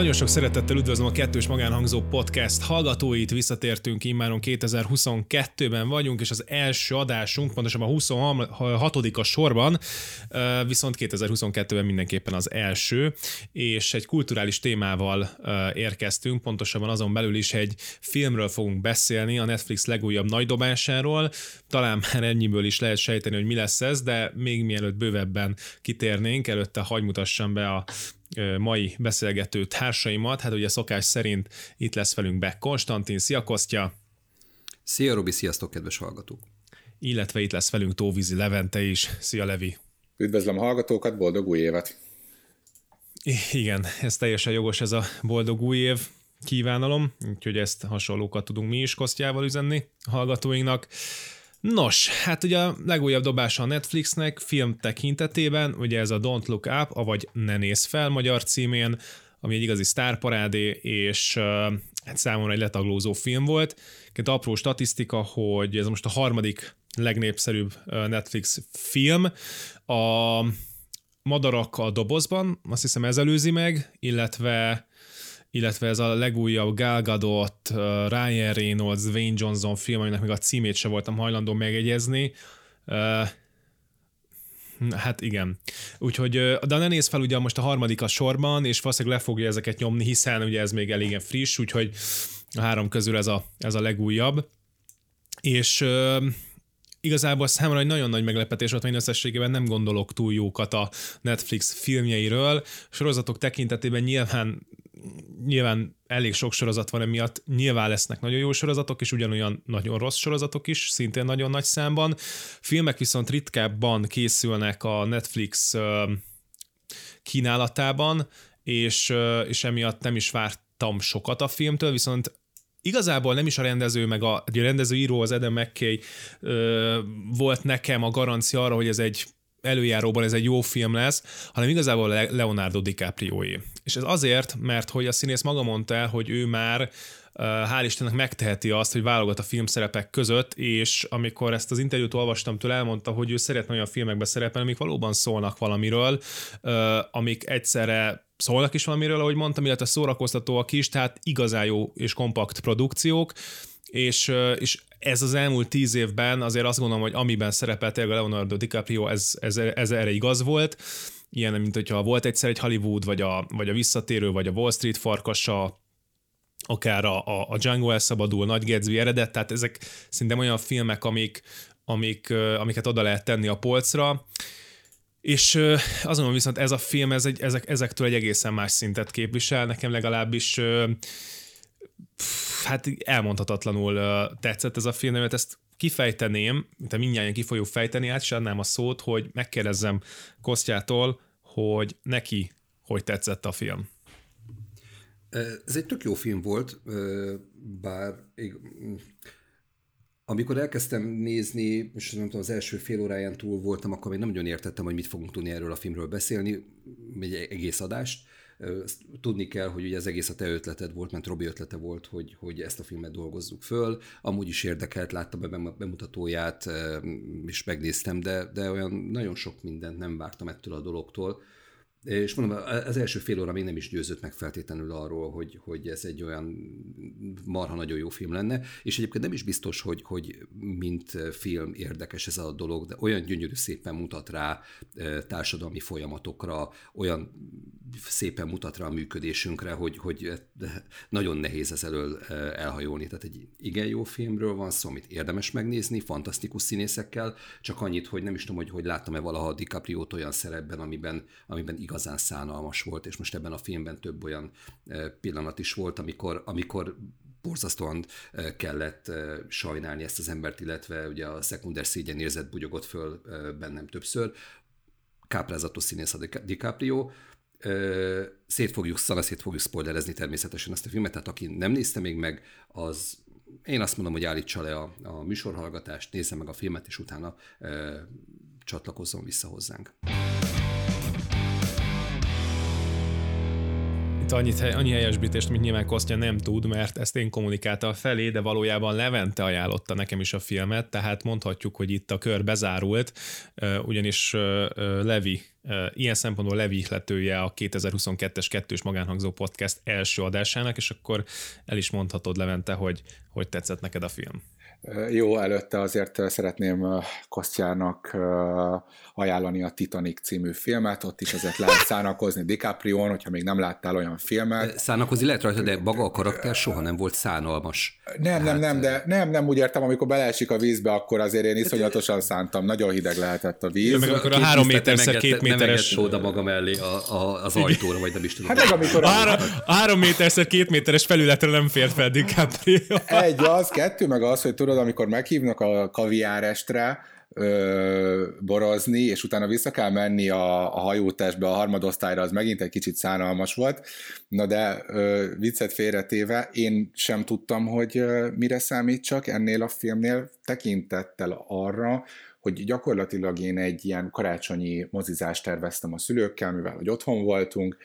Nagyon sok szeretettel üdvözlöm a Kettős Magánhangzó Podcast hallgatóit, visszatértünk immáron 2022-ben vagyunk, és az első adásunk, pontosabban a 26 a sorban, viszont 2022-ben mindenképpen az első, és egy kulturális témával érkeztünk, pontosabban azon belül is egy filmről fogunk beszélni, a Netflix legújabb nagydobásáról, talán már ennyiből is lehet sejteni, hogy mi lesz ez, de még mielőtt bővebben kitérnénk, előtte hagy mutassam be a mai beszélgető társaimat. Hát ugye szokás szerint itt lesz velünk be Konstantin. Szia Kostya! Szia Robi, sziasztok kedves hallgatók! Illetve itt lesz velünk Tóvízi Levente is. Szia Levi! Üdvözlöm a hallgatókat, boldog új évet! Igen, ez teljesen jogos ez a boldog új év kívánalom, úgyhogy ezt hasonlókat tudunk mi is Kostjával üzenni a hallgatóinknak. Nos, hát ugye a legújabb dobása a Netflixnek film tekintetében, ugye ez a Don't Look Up, avagy Ne néz fel magyar címén, ami egy igazi sztárparádé, és hát számomra egy letaglózó film volt. Egy apró statisztika, hogy ez most a harmadik legnépszerűbb Netflix film. A Madarak a dobozban, azt hiszem ez előzi meg, illetve illetve ez a legújabb Gal Gadot, Ryan Reynolds, Wayne Johnson film, aminek még a címét se voltam hajlandó megjegyezni. Hát igen. Úgyhogy, de ne néz fel ugye most a harmadik a sorban, és valószínűleg le fogja ezeket nyomni, hiszen ugye ez még elégen friss, úgyhogy a három közül ez a, ez a legújabb. És igazából számomra egy nagyon nagy meglepetés volt, hogy összességében nem gondolok túl jókat a Netflix filmjeiről. Sorozatok tekintetében nyilván nyilván elég sok sorozat van emiatt, nyilván lesznek nagyon jó sorozatok, és ugyanolyan nagyon rossz sorozatok is, szintén nagyon nagy számban. Filmek viszont ritkábban készülnek a Netflix kínálatában, és, és emiatt nem is vártam sokat a filmtől, viszont igazából nem is a rendező, meg a, a rendezőíró, az Adam McKay ö, volt nekem a garancia arra, hogy ez egy előjáróban ez egy jó film lesz, hanem igazából Leonardo dicaprio -é. És ez azért, mert hogy a színész maga mondta el, hogy ő már hál' Istennek megteheti azt, hogy válogat a filmszerepek között, és amikor ezt az interjút olvastam tőle, elmondta, hogy ő szeretne olyan filmekbe szerepelni, amik valóban szólnak valamiről, amik egyszerre szólnak is valamiről, ahogy mondtam, illetve szórakoztatóak is, tehát igazán jó és kompakt produkciók, és, és ez az elmúlt tíz évben azért azt gondolom, hogy amiben szerepelt a Leonardo DiCaprio, ez, ez, ez erre igaz volt. Ilyen, mint hogyha volt egyszer egy Hollywood, vagy a, vagy a visszatérő, vagy a Wall Street farkasa, akár a, a, a Django elszabadul, Nagy Gatsby eredet, tehát ezek szinte olyan filmek, amik, amik, amiket oda lehet tenni a polcra, és azonban viszont ez a film, ez egy, ezek, ezektől egy egészen más szintet képvisel, nekem legalábbis hát elmondhatatlanul tetszett ez a film, mert ezt kifejteném, mint a mindjárt ki fogjuk fejteni, át is adnám a szót, hogy megkérdezzem Kosztjától, hogy neki hogy tetszett a film. Ez egy tök jó film volt, bár amikor elkezdtem nézni, és nem tudom, az első fél óráján túl voltam, akkor még nem nagyon értettem, hogy mit fogunk tudni erről a filmről beszélni, egy egész adást. Tudni kell, hogy ugye ez egész a te ötleted volt, mert Robi ötlete volt, hogy, hogy ezt a filmet dolgozzuk föl. Amúgy is érdekelt, láttam a bemutatóját, és megnéztem, de, de olyan nagyon sok mindent nem vártam ettől a dologtól. És mondom, az első fél óra még nem is győzött meg feltétlenül arról, hogy, hogy ez egy olyan marha nagyon jó film lenne, és egyébként nem is biztos, hogy, hogy mint film érdekes ez a dolog, de olyan gyönyörű szépen mutat rá társadalmi folyamatokra, olyan szépen mutat rá a működésünkre, hogy, hogy nagyon nehéz ez elől elhajolni. Tehát egy igen jó filmről van szó, amit érdemes megnézni, fantasztikus színészekkel, csak annyit, hogy nem is tudom, hogy, hogy láttam-e valaha DiCaprio-t olyan szerepben, amiben, amiben igazán szánalmas volt, és most ebben a filmben több olyan pillanat is volt, amikor, amikor borzasztóan kellett sajnálni ezt az embert, illetve ugye a szekunder érzet bugyogott föl bennem többször. Káprázatos színész a DiCaprio, szét fogjuk, szanaszét fogjuk spoilerezni természetesen ezt a filmet, tehát aki nem nézte még meg, az én azt mondom, hogy állítsa le a, a műsorhallgatást, nézze meg a filmet, és utána ö, csatlakozzon vissza hozzánk. Itt annyit, annyi helyesbítést, mint nyilván Kostya nem tud, mert ezt én kommunikáltam felé, de valójában Levente ajánlotta nekem is a filmet, tehát mondhatjuk, hogy itt a kör bezárult, ugyanis Levi, ilyen szempontból Levi ihletője a 2022-es kettős magánhangzó podcast első adásának, és akkor el is mondhatod Levente, hogy hogy tetszett neked a film. Jó, előtte azért szeretném Kostjának ajánlani a Titanic című filmet, ott is azért lehet szánakozni DiCaprio-n, hogyha még nem láttál olyan filmet. Szánakozni lehet rajta, de maga a karakter soha nem volt szánalmas. Nem, nem, nem, de nem, nem úgy értem, amikor beleesik a vízbe, akkor azért én iszonyatosan szántam, nagyon hideg lehetett a víz. Ja, meg akkor a három méterszer két méteres... Nem oda maga mellé a, a, az ajtóra, vagy nem is tudom. Hát meg amikor... A három, három méterszer két méteres felületre nem fért fel DiCaprio. Egy az, kettő meg az, hogy tudod, amikor meghívnak a kaviárestre, ö, borozni, és utána vissza kell menni a, a hajótestbe, a harmadosztályra, az megint egy kicsit szánalmas volt. Na de ö, viccet félretéve, én sem tudtam, hogy ö, mire számítsak ennél a filmnél, tekintettel arra, hogy gyakorlatilag én egy ilyen karácsonyi mozizást terveztem a szülőkkel, mivel hogy otthon voltunk,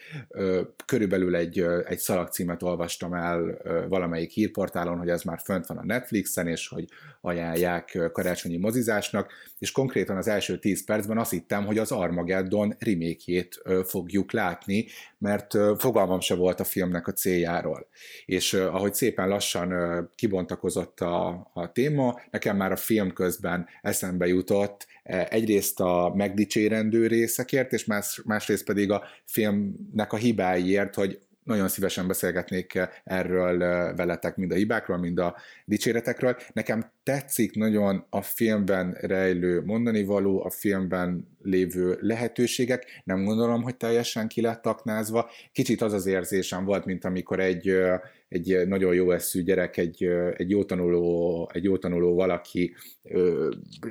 körülbelül egy, egy szalagcímet olvastam el valamelyik hírportálon, hogy ez már fönt van a Netflixen, és hogy ajánlják karácsonyi mozizásnak, és konkrétan az első 10 percben azt hittem, hogy az Armageddon remékjét fogjuk látni, mert fogalmam se volt a filmnek a céljáról. És ahogy szépen lassan kibontakozott a, a téma, nekem már a film közben eszembe jutott e, egyrészt a megdicsérendő részekért, és más, másrészt pedig a filmnek a hibáiért, hogy nagyon szívesen beszélgetnék erről veletek, mind a hibákról, mind a dicséretekről. Nekem tetszik nagyon a filmben rejlő mondani való, a filmben lévő lehetőségek. Nem gondolom, hogy teljesen ki lett aknázva. Kicsit az az érzésem volt, mint amikor egy, egy nagyon jó eszű gyerek, egy, egy, jó tanuló, egy jó tanuló valaki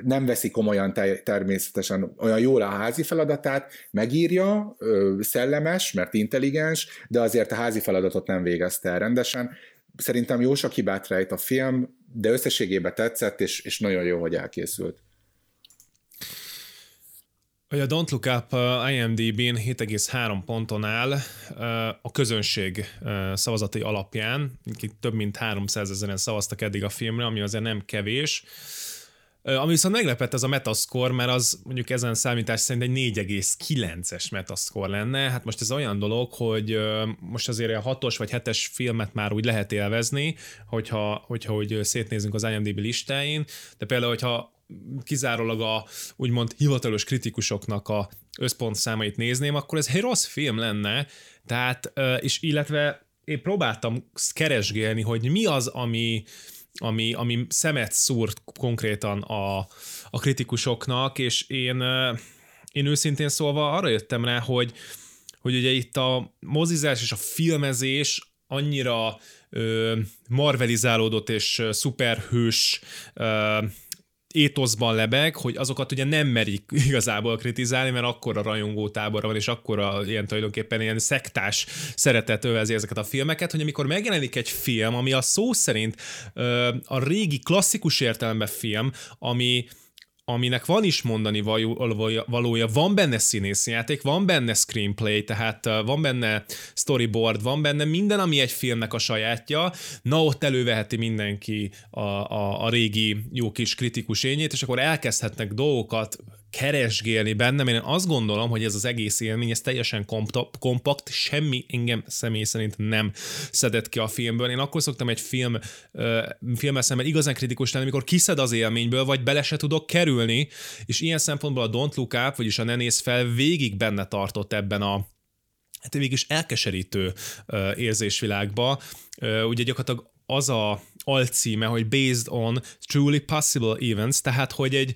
nem veszi komolyan természetesen olyan jól a házi feladatát, megírja, szellemes, mert intelligens, de azért a házi feladatot nem végezte el rendesen. Szerintem jó sok hibát rejt a film, de összességében tetszett, és, és nagyon jó, hogy elkészült. Hogy a Don't Look Up IMDb-n 7,3 ponton áll a közönség szavazatai alapján, több mint 300 ezeren szavaztak eddig a filmre, ami azért nem kevés. Ami viszont meglepett ez a metascore, mert az mondjuk ezen számítás szerint egy 4,9-es metascore lenne. Hát most ez olyan dolog, hogy most azért a hatos vagy hetes filmet már úgy lehet élvezni, hogyha, hogyha hogy szétnézünk az IMDb listáin, de például, hogyha kizárólag a úgymond hivatalos kritikusoknak a összpontszámait nézném, akkor ez egy rossz film lenne, tehát, és illetve én próbáltam keresgélni, hogy mi az, ami, ami, ami szemet szúrt konkrétan a, a kritikusoknak, és én, én őszintén szólva arra jöttem rá, hogy, hogy ugye itt a mozizás és a filmezés annyira ö, marvelizálódott és szuperhős ö, étoszban lebeg, hogy azokat ugye nem merik igazából kritizálni, mert akkor a rajongó tábora van, és akkor a ilyen tulajdonképpen ilyen szektás szeretet övezi ezeket a filmeket, hogy amikor megjelenik egy film, ami a szó szerint ö, a régi klasszikus értelemben film, ami aminek van is mondani valója, van benne színészjáték, van benne screenplay, tehát van benne storyboard, van benne minden, ami egy filmnek a sajátja, na ott előveheti mindenki a, a, a régi jó kis kritikus ényét, és akkor elkezdhetnek dolgokat keresgélni bennem. Én azt gondolom, hogy ez az egész élmény, ez teljesen kompakt, semmi engem személy szerint nem szedett ki a filmből. Én akkor szoktam egy film, filmmel szemben igazán kritikus lenni, amikor kiszed az élményből, vagy bele se tudok kerülni, és ilyen szempontból a Don't Look Up, vagyis a Ne Néz Fel végig benne tartott ebben a hát végig elkeserítő érzésvilágba. ugye gyakorlatilag az a alcíme, hogy based on truly possible events, tehát hogy egy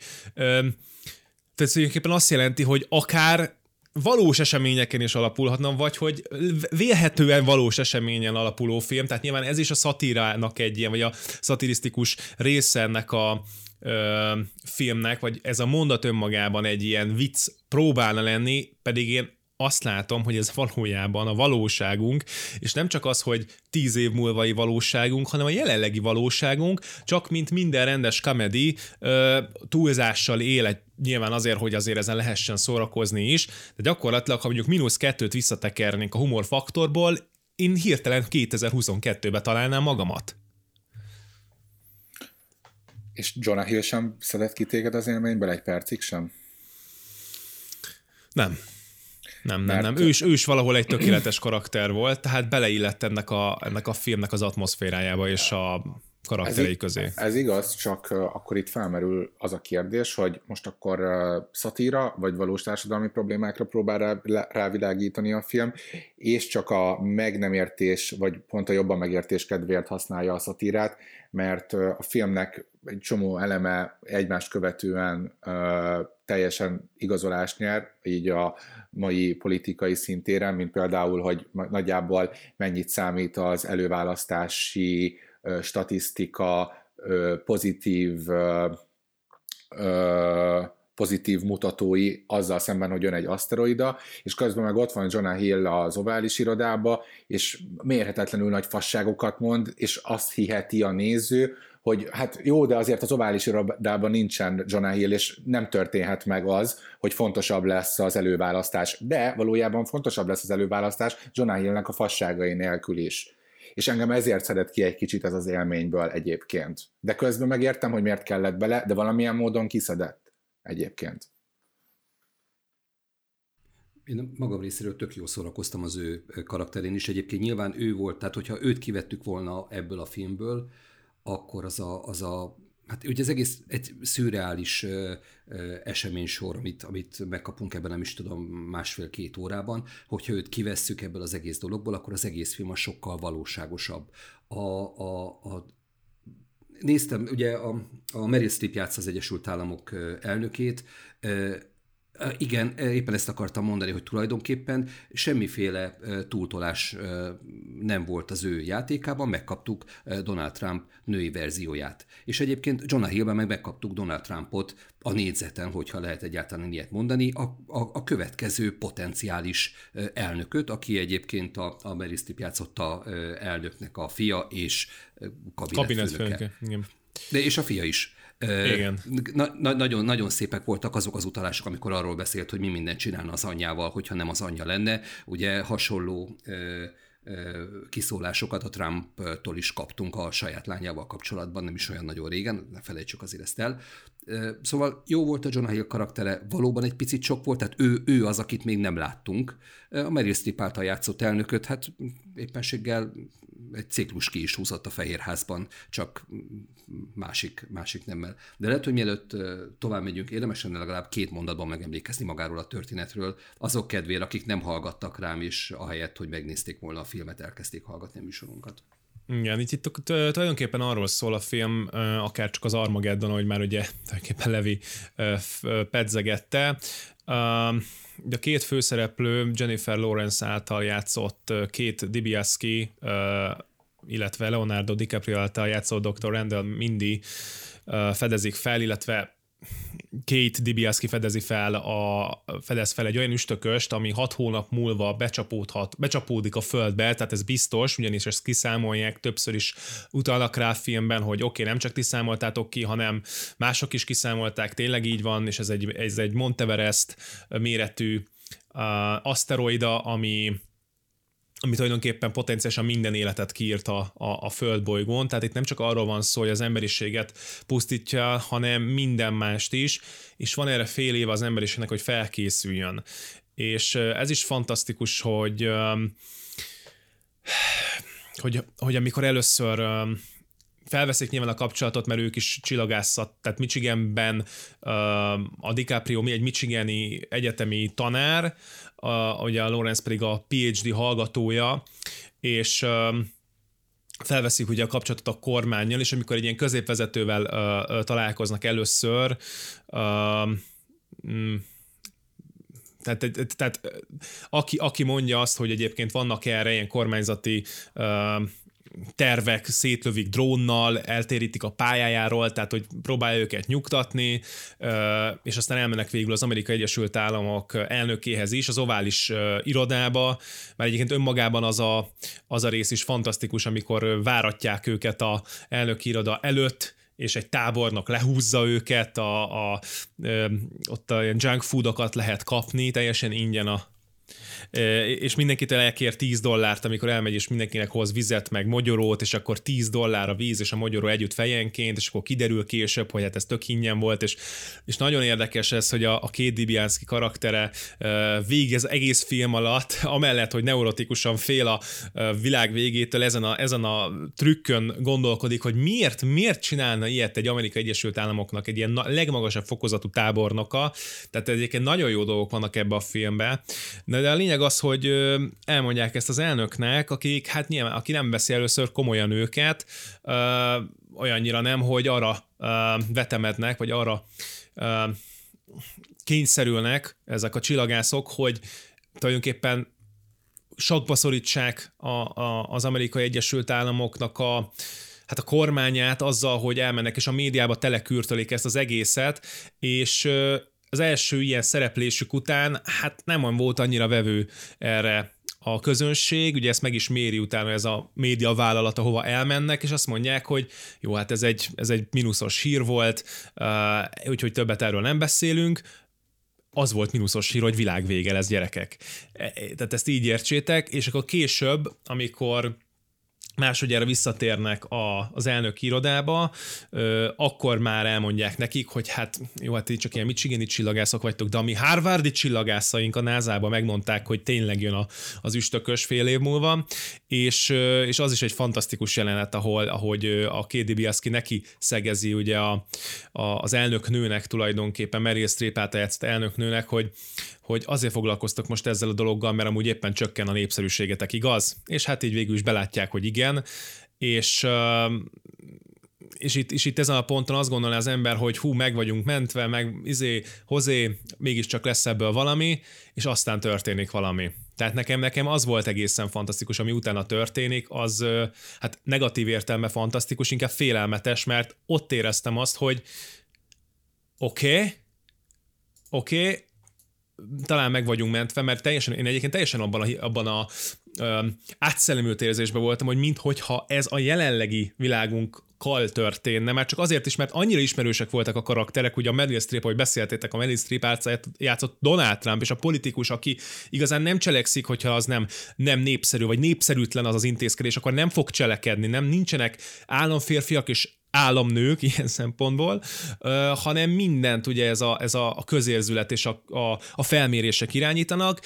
tehát tulajdonképpen azt jelenti, hogy akár valós eseményeken is alapulhatna, vagy hogy vélhetően valós eseményen alapuló film, tehát nyilván ez is a szatírának egy ilyen, vagy a szatirisztikus része ennek a ö, filmnek, vagy ez a mondat önmagában egy ilyen vicc próbálna lenni, pedig én azt látom, hogy ez valójában a valóságunk, és nem csak az, hogy tíz év múlvai valóságunk, hanem a jelenlegi valóságunk, csak mint minden rendes komedi túlzással él egy nyilván azért, hogy azért ezen lehessen szórakozni is, de gyakorlatilag, ha mondjuk mínusz kettőt visszatekernénk a humor faktorból, én hirtelen 2022-ben találnám magamat. És Jonah Hill sem szedett ki téged az élményből egy percig sem? Nem. Nem, nem, nem. Ő is, ő is valahol egy tökéletes karakter volt, tehát beleillett ennek a, ennek a filmnek az atmoszférájába és a karakterei ez, közé. Ez igaz, csak akkor itt felmerül az a kérdés, hogy most akkor szatíra, vagy valós társadalmi problémákra próbál rá, rávilágítani a film, és csak a meg nem értés, vagy pont a jobban megértés kedvéért használja a szatírát, mert a filmnek egy csomó eleme egymást követően teljesen igazolást nyer, így a mai politikai szintéren, mint például, hogy nagyjából mennyit számít az előválasztási statisztika pozitív pozitív mutatói azzal szemben, hogy jön egy aszteroida, és közben meg ott van Jonah Hill az ovális irodába, és mérhetetlenül nagy fasságokat mond, és azt hiheti a néző, hogy hát jó, de azért az ovális irodában nincsen Jonah Hill, és nem történhet meg az, hogy fontosabb lesz az előválasztás. De valójában fontosabb lesz az előválasztás Jonah Hillnek a fasságai nélkül is. És engem ezért szedett ki egy kicsit ez az élményből egyébként. De közben megértem, hogy miért kellett bele, de valamilyen módon kiszedett egyébként. Én magam részéről tök jól szórakoztam az ő karakterén is. Egyébként nyilván ő volt, tehát hogyha őt kivettük volna ebből a filmből, akkor az a, az a Hát ugye az egész egy szürreális eseménysor, amit, amit megkapunk ebben, nem is tudom, másfél-két órában, hogyha őt kivesszük ebből az egész dologból, akkor az egész film a sokkal valóságosabb. A, a, a, néztem, ugye a, a Meryl Streep játsz az Egyesült Államok elnökét, igen, éppen ezt akartam mondani, hogy tulajdonképpen semmiféle túltolás nem volt az ő játékában, megkaptuk Donald Trump női verzióját. És egyébként Jonah Hillben meg megkaptuk Donald Trumpot a négyzeten, hogyha lehet egyáltalán ilyet mondani, a, a, a következő potenciális elnököt, aki egyébként a, a Meryl Streep játszotta elnöknek a fia és kabinetfőnöke. De és a fia is. Igen. Na, na, nagyon, nagyon szépek voltak azok az utalások, amikor arról beszélt, hogy mi mindent csinálna az anyjával, hogyha nem az anyja lenne. Ugye hasonló ö, kiszólásokat a Trumptól is kaptunk a saját lányával kapcsolatban, nem is olyan nagyon régen, ne felejtsük azért ezt el. Szóval jó volt a Jonah Hill karaktere, valóban egy picit sok volt, tehát ő, ő az, akit még nem láttunk. A Meryl Streep által játszott elnököt, hát éppenséggel egy ciklus ki is húzott a Fehérházban, csak másik, másik nemmel. De lehet, hogy mielőtt tovább megyünk, érdemes lenne legalább két mondatban megemlékezni magáról a történetről, azok kedvére, akik nem hallgattak rám, és ahelyett, hogy megnézték volna a filmet, elkezdték hallgatni a műsorunkat. Igen, itt, itt tulajdonképpen arról szól a film, akár csak az Armageddon, hogy már ugye tulajdonképpen Levi pedzegette. A két főszereplő Jennifer Lawrence által játszott két Dibiaski, illetve Leonardo DiCaprio által játszott Dr. Randall Mindy fedezik fel, illetve Kate DiBiase fedezi fel, a, fedez fel egy olyan üstököst, ami hat hónap múlva becsapódhat, becsapódik a földbe, tehát ez biztos, ugyanis ezt kiszámolják, többször is utalnak rá a filmben, hogy oké, okay, nem csak ti számoltátok ki, hanem mások is kiszámolták, tényleg így van, és ez egy, ez egy Monteverest méretű uh, aszteroida, ami ami tulajdonképpen potenciálisan minden életet kiírt a, a, a földbolygón, tehát itt nem csak arról van szó, hogy az emberiséget pusztítja, hanem minden mást is, és van erre fél év az emberiségnek, hogy felkészüljön. És ez is fantasztikus, hogy hogy, hogy amikor először felveszik nyilván a kapcsolatot, mert ők is csillagászat, tehát Michiganben a DiCaprio mi egy michigani egyetemi tanár, a, ugye a Lawrence pedig a PhD hallgatója, és felveszik ugye a kapcsolatot a kormányjal, és amikor egy ilyen középvezetővel találkoznak először, mm, tehát, tehát aki, aki mondja azt, hogy egyébként vannak erre ilyen kormányzati uh, tervek szétlövik drónnal, eltérítik a pályájáról, tehát hogy próbálja őket nyugtatni, és aztán elmennek végül az Amerikai Egyesült Államok elnökéhez is, az ovális irodába, mert egyébként önmagában az a, az a rész is fantasztikus, amikor váratják őket a elnöki iroda előtt, és egy tábornok lehúzza őket, a, a, ott a junk foodokat lehet kapni, teljesen ingyen a és mindenkitől elkér 10 dollárt, amikor elmegy, és mindenkinek hoz vizet, meg mogyorót, és akkor 10 dollár a víz és a mogyoró együtt fejenként, és akkor kiderül később, hogy hát ez tök ingyen volt, és, és nagyon érdekes ez, hogy a, a két Dibianski karaktere végez egész film alatt, amellett, hogy neurotikusan fél a világ végétől, ezen a, ezen a trükkön gondolkodik, hogy miért, miért csinálna ilyet egy Amerikai Egyesült Államoknak egy ilyen legmagasabb fokozatú tábornoka, tehát egyébként nagyon jó dolgok vannak ebbe a filmbe, de a lényeg az, hogy elmondják ezt az elnöknek, akik, hát nyilván, aki nem veszi először komolyan őket, olyannyira nem, hogy arra vetemednek, vagy arra kényszerülnek ezek a csillagászok, hogy tulajdonképpen sakba szorítsák a, a, az amerikai Egyesült Államoknak a, hát a kormányát azzal, hogy elmennek és a médiába telekürtölik ezt az egészet, és az első ilyen szereplésük után hát nem volt annyira vevő erre a közönség, ugye ezt meg is méri utána ez a média vállalat, ahova elmennek, és azt mondják, hogy jó, hát ez egy, ez egy mínuszos hír volt, úgyhogy többet erről nem beszélünk, az volt mínuszos hír, hogy világvége lesz gyerekek. E, e, tehát ezt így értsétek, és akkor később, amikor másodjára visszatérnek a, az elnök irodába, ö, akkor már elmondják nekik, hogy hát jó, hát így csak ilyen michigani csillagászok vagytok, de a mi Harvardi csillagászaink a NASA-ba megmondták, hogy tényleg jön a, az üstökös fél év múlva, és, ö, és az is egy fantasztikus jelenet, ahol, ahogy a Kédi Biaszki neki szegezi ugye a, a, az elnök nőnek tulajdonképpen, Meryl Streep által elnök nőnek, hogy, hogy azért foglalkoztok most ezzel a dologgal, mert amúgy éppen csökken a népszerűségetek, igaz? És hát így végül is belátják, hogy igen, és és itt, és itt ezen a ponton azt gondolná az ember, hogy hú, meg vagyunk mentve, meg izé, hozé, mégiscsak lesz ebből valami, és aztán történik valami. Tehát nekem, nekem az volt egészen fantasztikus, ami utána történik, az hát negatív értelme fantasztikus, inkább félelmetes, mert ott éreztem azt, hogy oké, okay, oké, okay, talán meg vagyunk mentve, mert teljesen, én egyébként teljesen abban a, abban a ö, átszellemült érzésben voltam, hogy minthogyha ez a jelenlegi világunk kal történne, már csak azért is, mert annyira ismerősek voltak a karakterek, hogy a Meryl Streep, ahogy beszéltétek, a Meryl Streep játszott Donald Trump, és a politikus, aki igazán nem cselekszik, hogyha az nem, nem népszerű, vagy népszerűtlen az az intézkedés, akkor nem fog cselekedni, nem nincsenek államférfiak és államnők ilyen szempontból, hanem mindent ugye ez a, ez a, közérzület és a, a, a felmérések irányítanak,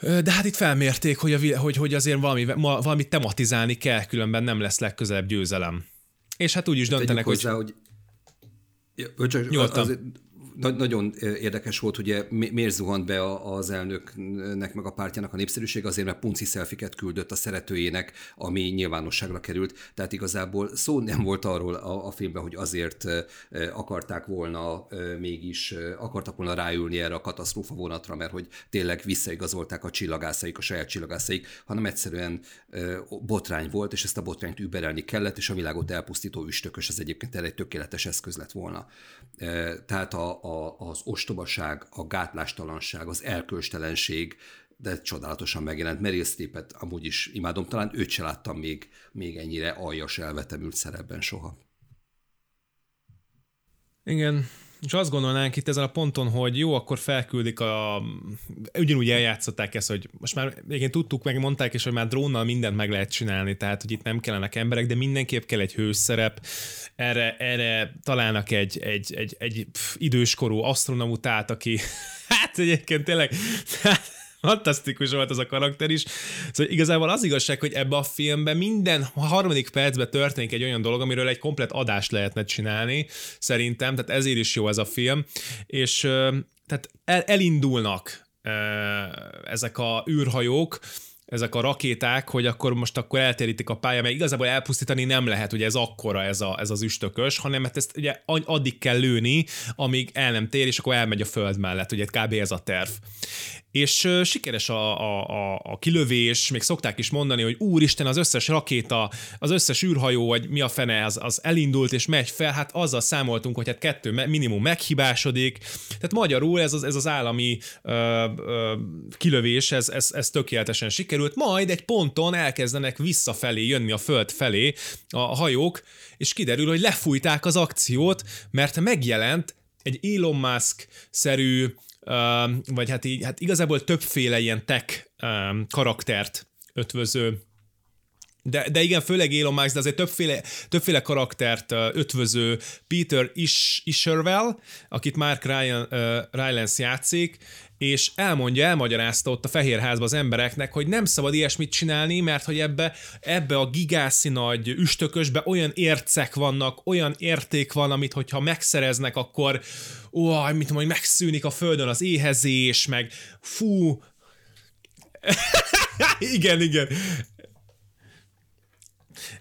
de hát itt felmérték, hogy, a, hogy, hogy azért valami, valami tematizálni kell, különben nem lesz legközelebb győzelem. És hát úgy is döntenek, hozzá, hogy... hogy... Csak Nyugodtan. Az, na- nagyon érdekes volt, ugye miért zuhant be az elnöknek meg a pártjának a népszerűség, azért mert punci szelfiket küldött a szeretőjének, ami nyilvánosságra került. Tehát igazából szó nem volt arról a, a filmben, hogy azért akarták volna mégis, akartak volna ráülni erre a katasztrófa vonatra, mert hogy tényleg visszaigazolták a csillagászaik, a saját csillagászaik, hanem egyszerűen botrány volt, és ezt a botrányt überelni kellett, és a világot elpusztító üstökös, ez egyébként egy tökéletes eszköz lett volna. Tehát a, a, az ostobaság, a gátlástalanság, az elkölstelenség, de csodálatosan megjelent. Meryl Streepet amúgy is imádom, talán őt se láttam még, még ennyire aljas elvetemült szerepben soha. Igen, és azt gondolnánk itt ezen a ponton, hogy jó, akkor felküldik a... Ugyanúgy eljátszották ezt, hogy most már igen tudtuk, meg mondták és hogy már drónnal mindent meg lehet csinálni, tehát hogy itt nem kellenek emberek, de mindenképp kell egy hőszerep. Erre, erre találnak egy, egy, egy, egy pff, időskorú astronautát, aki hát egyébként tényleg fantasztikus volt az a karakter is. Szóval igazából az igazság, hogy ebbe a filmben minden harmadik percben történik egy olyan dolog, amiről egy komplet adást lehetne csinálni, szerintem, tehát ezért is jó ez a film, és tehát el, elindulnak ezek a űrhajók, ezek a rakéták, hogy akkor most akkor eltérítik a pálya, mert igazából elpusztítani nem lehet, hogy ez akkora ez, a, ez az üstökös, hanem mert ezt ugye addig kell lőni, amíg el nem tér, és akkor elmegy a föld mellett, ugye kb. ez a terv és sikeres a, a, a, a kilövés, még szokták is mondani, hogy úristen, az összes rakéta, az összes űrhajó, vagy mi a fene, az, az elindult és megy fel, hát azzal számoltunk, hogy hát kettő minimum meghibásodik, tehát magyarul ez az, ez az állami ö, ö, kilövés, ez, ez, ez tökéletesen sikerült, majd egy ponton elkezdenek visszafelé jönni a föld felé a hajók, és kiderül, hogy lefújták az akciót, mert megjelent egy Elon Musk-szerű vagy hát, így, hát igazából többféle ilyen tech karaktert ötvöző. De, de igen, főleg Elon Musk, de azért többféle, többféle karaktert ötvöző Peter Is, Isherwell, akit Mark Ryan, uh, Rylance játszik, és elmondja, elmagyarázta ott a Fehérházban az embereknek, hogy nem szabad ilyesmit csinálni, mert hogy ebbe, ebbe a gigászi nagy üstökösbe olyan ércek vannak, olyan érték van, amit hogyha megszereznek, akkor ó, mit tudom, megszűnik a földön az éhezés, meg fú, igen, igen.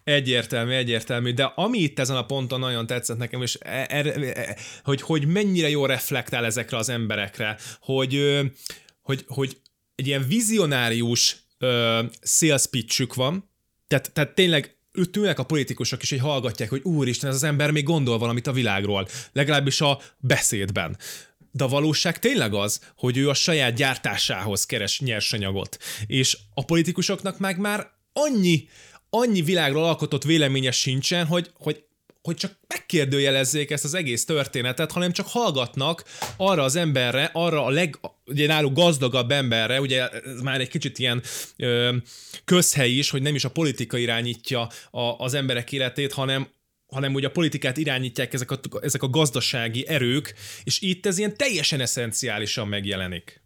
Egyértelmű, egyértelmű, de ami itt ezen a ponton nagyon tetszett nekem, és er, er, hogy, hogy mennyire jól reflektál ezekre az emberekre, hogy, hogy, hogy egy ilyen vizionárius uh, sales pitchük van, tehát, tehát tényleg ülnek a politikusok is, hogy hallgatják, hogy úristen, ez az ember még gondol valamit a világról, legalábbis a beszédben. De a valóság tényleg az, hogy ő a saját gyártásához keres nyersanyagot. És a politikusoknak meg már annyi annyi világról alkotott véleménye sincsen, hogy, hogy hogy csak megkérdőjelezzék ezt az egész történetet, hanem csak hallgatnak arra az emberre, arra a leg, ugye náluk gazdagabb emberre, ugye ez már egy kicsit ilyen ö, közhely is, hogy nem is a politika irányítja a, az emberek életét, hanem hanem ugye a politikát irányítják ezek a, ezek a gazdasági erők, és itt ez ilyen teljesen eszenciálisan megjelenik.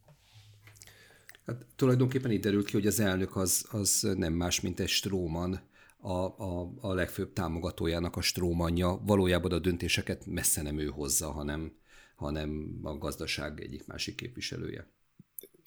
Hát tulajdonképpen itt derült ki, hogy az elnök az, az nem más, mint egy stróman, a, a, a legfőbb támogatójának a strómanja. Valójában a döntéseket messze nem ő hozza, hanem, hanem a gazdaság egyik másik képviselője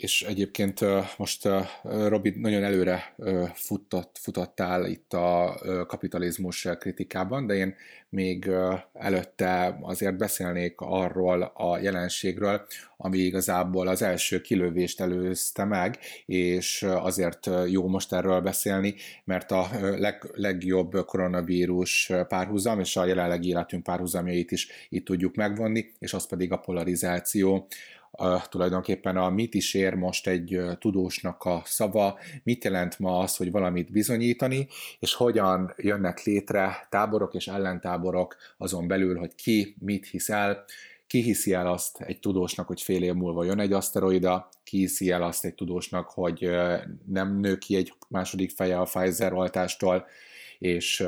és egyébként most Robi nagyon előre futott, futottál itt a kapitalizmus kritikában, de én még előtte azért beszélnék arról a jelenségről, ami igazából az első kilövést előzte meg, és azért jó most erről beszélni, mert a leg, legjobb koronavírus párhuzam, és a jelenlegi életünk párhuzamjait is itt tudjuk megvonni, és az pedig a polarizáció, tulajdonképpen a mit is ér most egy tudósnak a szava, mit jelent ma az, hogy valamit bizonyítani, és hogyan jönnek létre táborok és ellentáborok azon belül, hogy ki mit hisz el, ki hiszi el azt egy tudósnak, hogy fél év múlva jön egy aszteroida, ki hiszi el azt egy tudósnak, hogy nem nő ki egy második feje a Pfizer oltástól, és,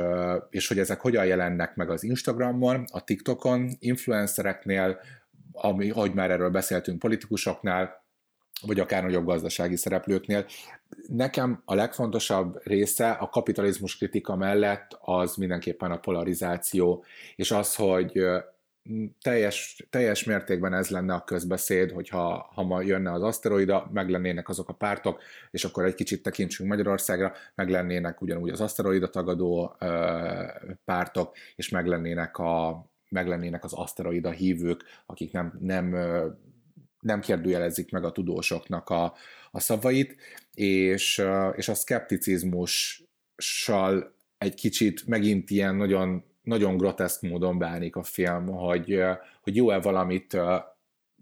és hogy ezek hogyan jelennek meg az Instagramon, a TikTokon, influencereknél, ami, ahogy már erről beszéltünk politikusoknál, vagy akár nagyobb gazdasági szereplőknél. Nekem a legfontosabb része a kapitalizmus kritika mellett az mindenképpen a polarizáció, és az, hogy teljes, teljes mértékben ez lenne a közbeszéd, hogyha ha ma jönne az aszteroida, meg lennének azok a pártok, és akkor egy kicsit tekintsünk Magyarországra, meg lennének ugyanúgy az aszteroida tagadó ö, pártok, és meg lennének a, meglennének az aszteroida hívők, akik nem, nem, nem kérdőjelezik meg a tudósoknak a, a szavait, és, és a szkepticizmussal egy kicsit megint ilyen nagyon, nagyon groteszk módon bánik a film, hogy, hogy jó-e valamit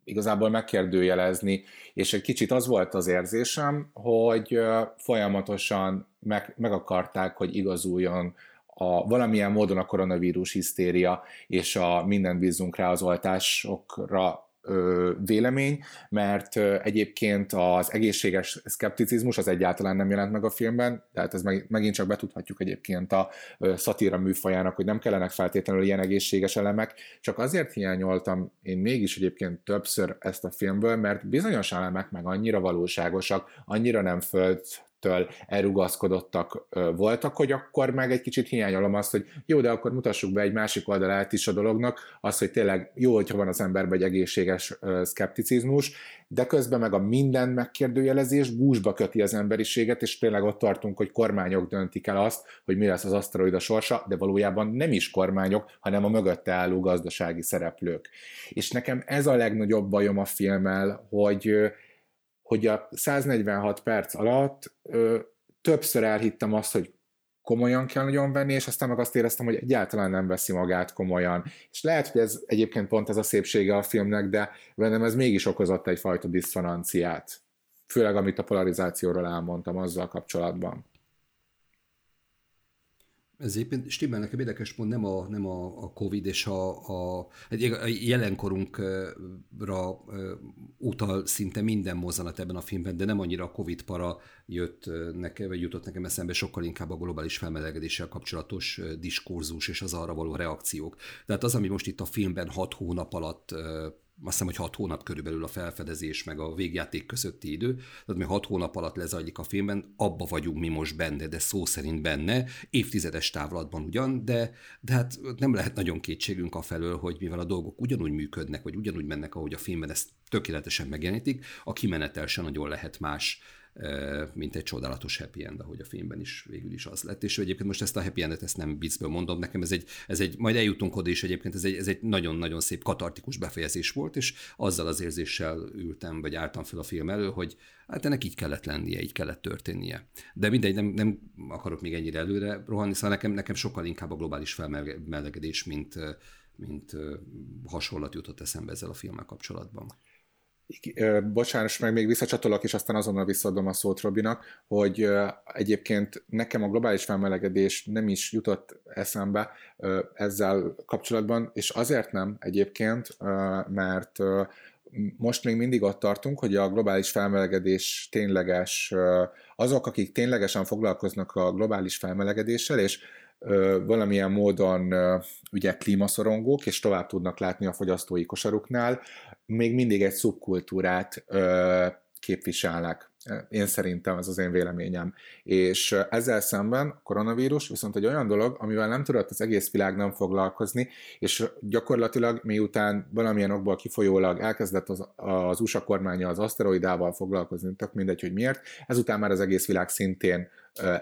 igazából megkérdőjelezni, és egy kicsit az volt az érzésem, hogy folyamatosan meg, meg akarták, hogy igazuljon a, valamilyen módon a koronavírus hisztéria és a minden bízunk rá az oltásokra vélemény, mert egyébként az egészséges szkepticizmus az egyáltalán nem jelent meg a filmben, tehát ez meg, megint csak betudhatjuk egyébként a szatíra műfajának, hogy nem kellenek feltétlenül ilyen egészséges elemek, csak azért hiányoltam én mégis egyébként többször ezt a filmből, mert bizonyos elemek meg annyira valóságosak, annyira nem föld től elrugaszkodottak voltak, hogy akkor meg egy kicsit hiányolom azt, hogy jó, de akkor mutassuk be egy másik oldalát is a dolognak, az, hogy tényleg jó, hogyha van az emberben egy egészséges szkepticizmus, de közben meg a minden megkérdőjelezés gúzsba köti az emberiséget, és tényleg ott tartunk, hogy kormányok döntik el azt, hogy mi lesz az aszteroida sorsa, de valójában nem is kormányok, hanem a mögötte álló gazdasági szereplők. És nekem ez a legnagyobb bajom a filmmel, hogy hogy a 146 perc alatt ö, többször elhittem azt, hogy komolyan kell nagyon venni, és aztán meg azt éreztem, hogy egyáltalán nem veszi magát komolyan. És lehet, hogy ez egyébként pont ez a szépsége a filmnek, de bennem ez mégis okozott egyfajta diszonanciát. Főleg, amit a polarizációról elmondtam azzal kapcsolatban. Ez éppen stimmel nekem érdekes pont nem a, nem a, a Covid és a, a, a jelenkorunkra utal szinte minden mozzanat ebben a filmben, de nem annyira a Covid para jött nekem, vagy jutott nekem eszembe, sokkal inkább a globális felmelegedéssel kapcsolatos diskurzus és az arra való reakciók. Tehát az, ami most itt a filmben hat hónap alatt azt hiszem, hogy hat hónap körülbelül a felfedezés meg a végjáték közötti idő, tehát mi hat hónap alatt lezajlik a filmben, abba vagyunk mi most benne, de szó szerint benne, évtizedes távlatban ugyan, de, de hát nem lehet nagyon kétségünk a felől, hogy mivel a dolgok ugyanúgy működnek, vagy ugyanúgy mennek, ahogy a filmben ezt tökéletesen megjelenítik, a kimenetel se nagyon lehet más, mint egy csodálatos happy end, ahogy a filmben is végül is az lett. És egyébként most ezt a happy endet ezt nem viccből mondom, nekem ez egy, ez egy majd eljutunk oda, és egyébként ez egy, ez egy nagyon-nagyon szép katartikus befejezés volt, és azzal az érzéssel ültem, vagy álltam fel a film elő, hogy hát ennek így kellett lennie, így kellett történnie. De mindegy, nem, nem akarok még ennyire előre rohanni, szóval nekem, nekem sokkal inkább a globális felmelegedés, mint, mint hasonlat jutott eszembe ezzel a filmmel kapcsolatban bocsánat, meg még visszacsatolok, és aztán azonnal visszaadom a szót Robinak, hogy egyébként nekem a globális felmelegedés nem is jutott eszembe ezzel kapcsolatban, és azért nem egyébként, mert most még mindig ott tartunk, hogy a globális felmelegedés tényleges, azok, akik ténylegesen foglalkoznak a globális felmelegedéssel, és valamilyen módon ugye klímaszorongók, és tovább tudnak látni a fogyasztói kosaruknál, még mindig egy szubkultúrát képviselnek. Én szerintem ez az én véleményem. És ezzel szemben a koronavírus viszont egy olyan dolog, amivel nem tudott az egész világ nem foglalkozni, és gyakorlatilag miután valamilyen okból kifolyólag elkezdett az, az USA kormánya az aszteroidával foglalkozni, tök mindegy, hogy miért, ezután már az egész világ szintén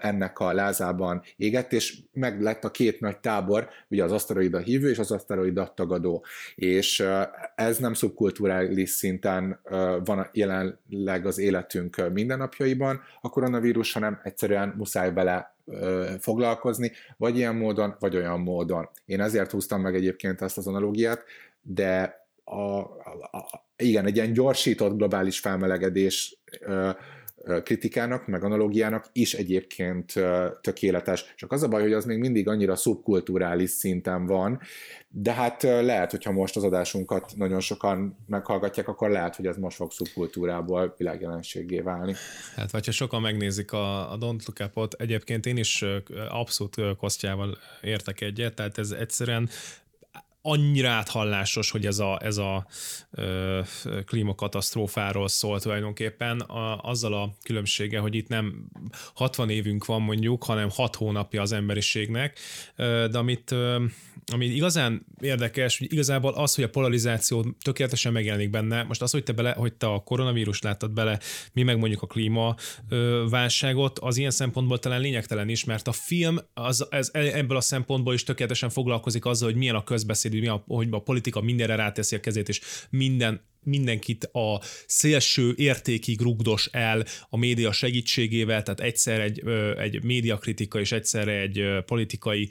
ennek a lázában égett, és meg lett a két nagy tábor, ugye az aszteroida hívő és az aszteroida tagadó. És ez nem szubkulturális szinten van jelenleg az életünk mindennapjaiban a koronavírus, hanem egyszerűen muszáj vele foglalkozni, vagy ilyen módon, vagy olyan módon. Én ezért húztam meg egyébként ezt az analógiát, de a, a, a, igen, egy ilyen gyorsított globális felmelegedés kritikának, meg analógiának is egyébként tökéletes. Csak az a baj, hogy az még mindig annyira szubkulturális szinten van, de hát lehet, hogyha most az adásunkat nagyon sokan meghallgatják, akkor lehet, hogy ez most fog szubkultúrából világjelenségé válni. Hát, vagy ha sokan megnézik a, a Don't Look Up-ot, egyébként én is abszolút kosztjával értek egyet, tehát ez egyszerűen annyira áthallásos, hogy ez a, ez a ö, klímakatasztrófáról szól tulajdonképpen, a, azzal a különbsége, hogy itt nem 60 évünk van mondjuk, hanem 6 hónapja az emberiségnek, ö, de amit, ö, ami igazán érdekes, hogy igazából az, hogy a polarizáció tökéletesen megjelenik benne, most az, hogy te, bele, hogy te a koronavírus láttad bele, mi meg mondjuk a klíma ö, válságot, az ilyen szempontból talán lényegtelen is, mert a film az, ez, ebből a szempontból is tökéletesen foglalkozik azzal, hogy milyen a közbeszéd beszéd, hogy, a, hogy a politika mindenre ráteszi a kezét, és minden mindenkit a szélső értékig rugdos el a média segítségével, tehát egyszer egy, egy médiakritika és egyszerre egy politikai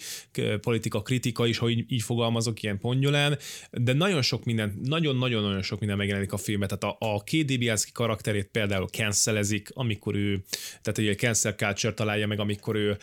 politika kritika is, hogy így fogalmazok ilyen pongyolán, de nagyon sok minden, nagyon-nagyon-nagyon sok minden megjelenik a filmben, tehát a, a K. Dibianski karakterét például cancelezik, amikor ő, tehát egy cancel culture találja meg, amikor ő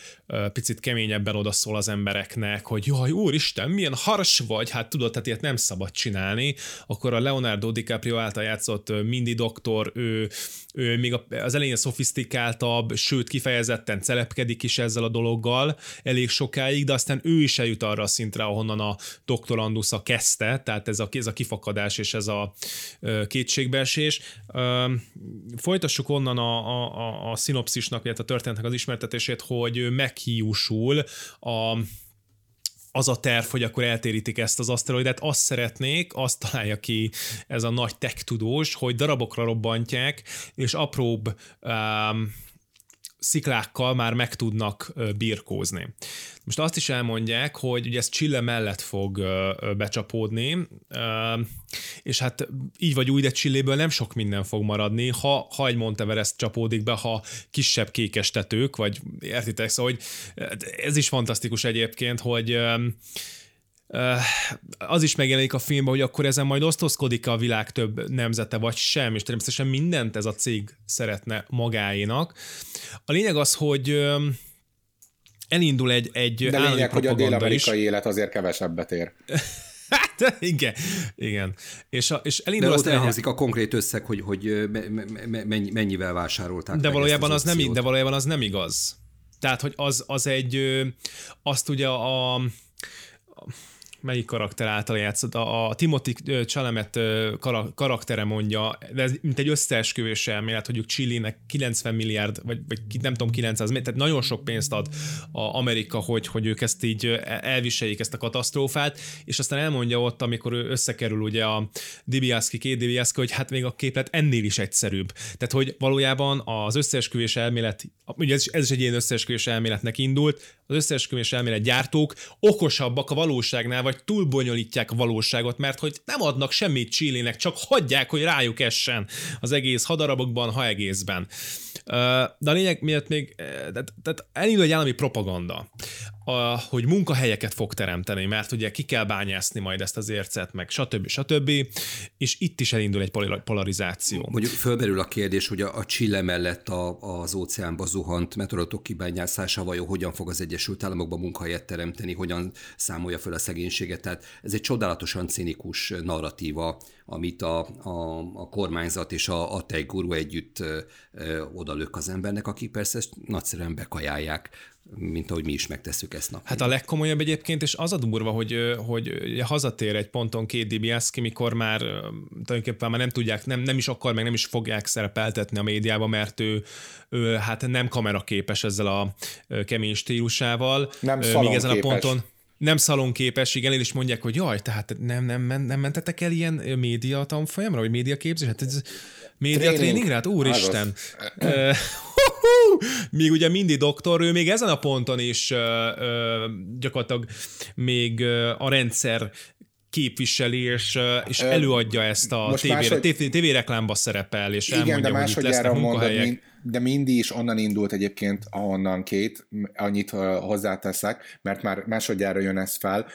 picit keményebben odaszól az embereknek, hogy jaj, úristen, milyen hars vagy, hát tudod, tehát ilyet nem szabad csinálni, akkor a Leonardo DiCaprio DiCaprio által játszott Mindy doktor, ő, ő még az elején szofisztikáltabb, sőt kifejezetten celepkedik is ezzel a dologgal elég sokáig, de aztán ő is eljut arra a szintre, ahonnan a doktorandusza kezdte, tehát ez a, ez a kifakadás és ez a kétségbeesés. Folytassuk onnan a, a, a, a szinopszisnak, illetve a történetnek az ismertetését, hogy meghiúsul a az a terv, hogy akkor eltérítik ezt az aszteroidát, azt szeretnék, azt találja ki ez a nagy tech tudós, hogy darabokra robbantják, és apróbb um, sziklákkal már meg tudnak birkózni. Most azt is elmondják, hogy ugye ez Chile mellett fog becsapódni, és hát így vagy úgy, de Csilléből nem sok minden fog maradni, ha, ha egy Monteverest csapódik be, ha kisebb kékestetők, vagy értitek, szóval hogy ez is fantasztikus egyébként, hogy az is megjelenik a filmben, hogy akkor ezen majd osztozkodik a világ több nemzete, vagy sem, és természetesen mindent ez a cég szeretne magáénak. A lényeg az, hogy elindul egy, egy De lényeg, hogy a dél-amerikai is. élet azért kevesebbet ér. Hát, igen, igen. És, a, és elindul De azt ott elhangzik a konkrét összeg, hogy, hogy mennyi, mennyivel vásárolták. De valójában, az, az nem, de valójában az nem igaz. Tehát, hogy az, az egy, azt ugye a, a melyik karakter által játszott, a, a Timothy Chalamet karaktere mondja, de ez mint egy összeesküvés elmélet, hogy Chile-nek 90 milliárd, vagy, vagy nem tudom, 900, tehát nagyon sok pénzt ad a Amerika, hogy, hogy ők ezt így elviseljék, ezt a katasztrófát, és aztán elmondja ott, amikor ő összekerül ugye a Dibiaszki, két Dibiaszki, hogy hát még a képlet ennél is egyszerűbb. Tehát, hogy valójában az összeesküvés elmélet, ugye ez is, ez is egy ilyen összeesküvés elméletnek indult, az összeesküvés elmélet gyártók okosabbak a valóságnál, vagy túlbonyolítják a valóságot, mert hogy nem adnak semmit Csillének, csak hagyják, hogy rájuk essen az egész hadarabokban, ha egészben. De a lényeg miatt még, tehát elindul egy állami propaganda, hogy munkahelyeket fog teremteni, mert ugye ki kell bányászni majd ezt az ércet, meg stb. stb. És itt is elindul egy polarizáció. Mondjuk fölmerül a kérdés, hogy a, a Chile mellett a, az óceánba zuhant meteorotok kibányászása vajon hogyan fog az Egyesült Államokban munkahelyet teremteni, hogyan számolja föl a szegénységet. Tehát ez egy csodálatosan cinikus narratíva, amit a, a, a kormányzat és a, a guru együtt odalök az embernek, akik persze ezt nagyszerűen bekajálják mint ahogy mi is megtesszük ezt nap. Hát a legkomolyabb egyébként, és az a durva, hogy, hogy hazatér egy ponton két Dibiaszki, mikor már tulajdonképpen már nem tudják, nem, nem is akar, meg nem is fogják szerepeltetni a médiába, mert ő, ő hát nem kameraképes ezzel a kemény stílusával. Nem Még ezen a ponton nem szalonképes, igen, és mondják, hogy jaj, tehát nem, nem, nem, nem mentetek el ilyen média tanfolyamra, vagy média képzés? Hát ez média tréningre? Hát úristen. Míg ugye mindig doktor, ő még ezen a ponton is ö, ö, gyakorlatilag még ö, a rendszer képviseli, és, és előadja ezt a tévére, tévé, tévéreklámba szerepel, és Igen, elmondja, de másodjára mondod, mint, de mindig is onnan indult egyébként, ahonnan két, annyit hozzáteszek, mert már másodjára jön ez fel.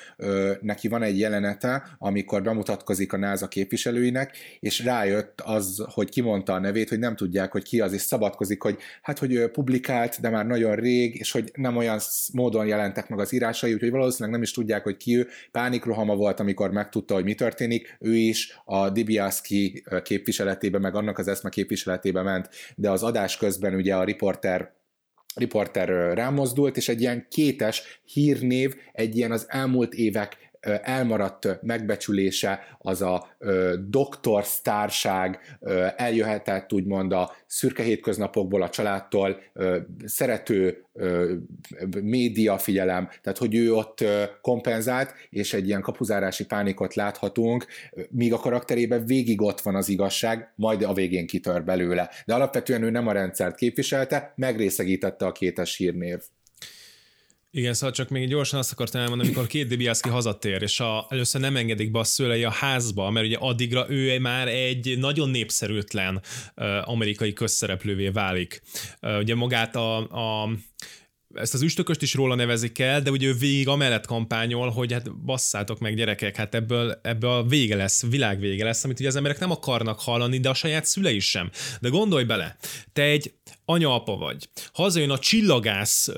Neki van egy jelenete, amikor bemutatkozik a NASA képviselőinek, és rájött az, hogy kimondta a nevét, hogy nem tudják, hogy ki az, és szabadkozik, hogy hát, hogy publikált, de már nagyon rég, és hogy nem olyan módon jelentek meg az írásai, úgyhogy valószínűleg nem is tudják, hogy ki ő. Pánikrohama volt, amikor megtudta, hogy mi történik. Ő is a Dibiaszki képviseletébe, meg annak az eszme képviseletébe ment, de az adás közben ugye a riporter riporter rámozdult, és egy ilyen kétes hírnév, egy ilyen az elmúlt évek elmaradt megbecsülése, az a doktor sztárság eljöhetett úgymond a szürke hétköznapokból, a családtól, szerető média figyelem, tehát hogy ő ott kompenzált, és egy ilyen kapuzárási pánikot láthatunk, míg a karakterében végig ott van az igazság, majd a végén kitör belőle. De alapvetően ő nem a rendszert képviselte, megrészegítette a kétes hírnév. Igen, szóval csak még gyorsan azt akartam elmondani, amikor két Dibiaszki hazatér, és a, először nem engedik be a szülei a házba, mert ugye addigra ő már egy nagyon népszerűtlen uh, amerikai közszereplővé válik. Uh, ugye magát a, a ezt az üstököst is róla nevezik el, de ugye ő végig amellett kampányol, hogy hát basszátok meg gyerekek, hát ebből, ebből a vége lesz, világ vége lesz, amit ugye az emberek nem akarnak hallani, de a saját szülei sem. De gondolj bele, te egy anya-apa vagy, hazajön a csillagász,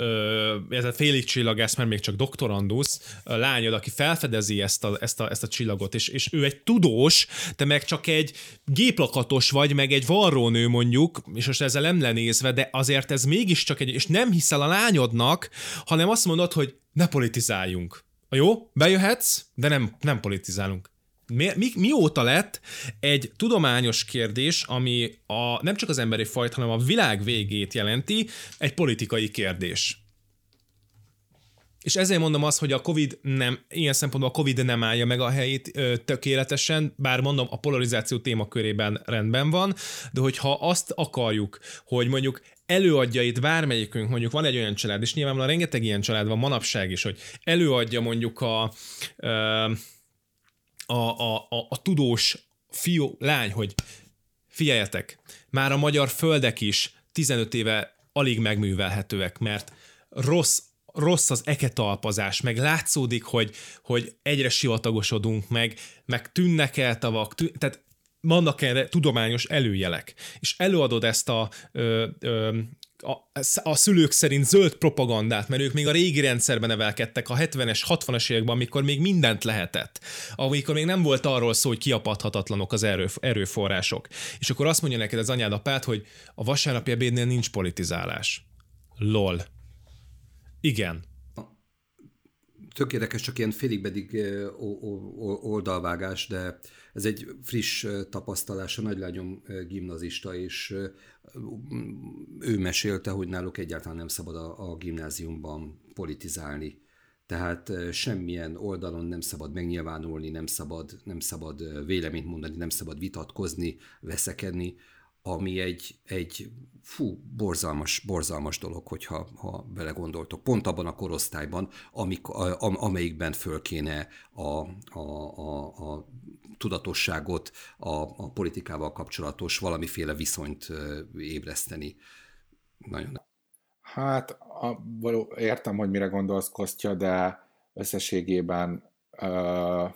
ez félig csillagász, mert még csak doktorandusz, lányod, aki felfedezi ezt a, ezt a, ezt a csillagot, és, és ő egy tudós, te meg csak egy géplakatos vagy, meg egy varrónő mondjuk, és most ezzel nem lenézve, de azért ez mégiscsak egy, és nem hiszel a lányodnak, hanem azt mondod, hogy ne politizáljunk. Jó, bejöhetsz, de nem, nem politizálunk mi, mi, mióta lett egy tudományos kérdés, ami a, nem csak az emberi fajt, hanem a világ végét jelenti, egy politikai kérdés. És ezért mondom azt, hogy a COVID nem, ilyen szempontból a COVID nem állja meg a helyét ö, tökéletesen, bár mondom, a polarizáció témakörében rendben van, de hogyha azt akarjuk, hogy mondjuk előadja itt bármelyikünk, mondjuk van egy olyan család, és nyilvánvalóan rengeteg ilyen család van manapság is, hogy előadja mondjuk a ö, a, a, a, a tudós fiú, lány, hogy figyeljetek, már a magyar földek is 15 éve alig megművelhetőek, mert rossz rossz az eketalpazás, meg látszódik, hogy, hogy egyre sivatagosodunk, meg, meg tűnnek el tavak, tűn, tehát vannak erre tudományos előjelek. És előadod ezt a ö, ö, a, a szülők szerint zöld propagandát, mert ők még a régi rendszerben nevelkedtek, a 70-es, 60-as években, amikor még mindent lehetett, amikor még nem volt arról szó, hogy kiapadhatatlanok az erő, erőforrások. És akkor azt mondja neked az anyád apát, hogy a vasárnapi ebédnél nincs politizálás. LOL. Igen. Tökéletes, csak ilyen félig pedig oldalvágás, de ez egy friss tapasztalás, a nagylányom gimnazista, és ő mesélte, hogy náluk egyáltalán nem szabad a, a gimnáziumban politizálni. Tehát semmilyen oldalon nem szabad megnyilvánulni, nem szabad, nem szabad véleményt mondani, nem szabad vitatkozni, veszekedni, ami egy, egy fú, borzalmas, borzalmas dolog, hogyha ha belegondoltok. Pont abban a korosztályban, amik, a, amelyikben föl kéne a, a, a, a tudatosságot a, a politikával kapcsolatos valamiféle viszonyt ébreszteni. Nagyon. Hát a, való, értem, hogy mire gondolsz, Kostya, de összességében uh,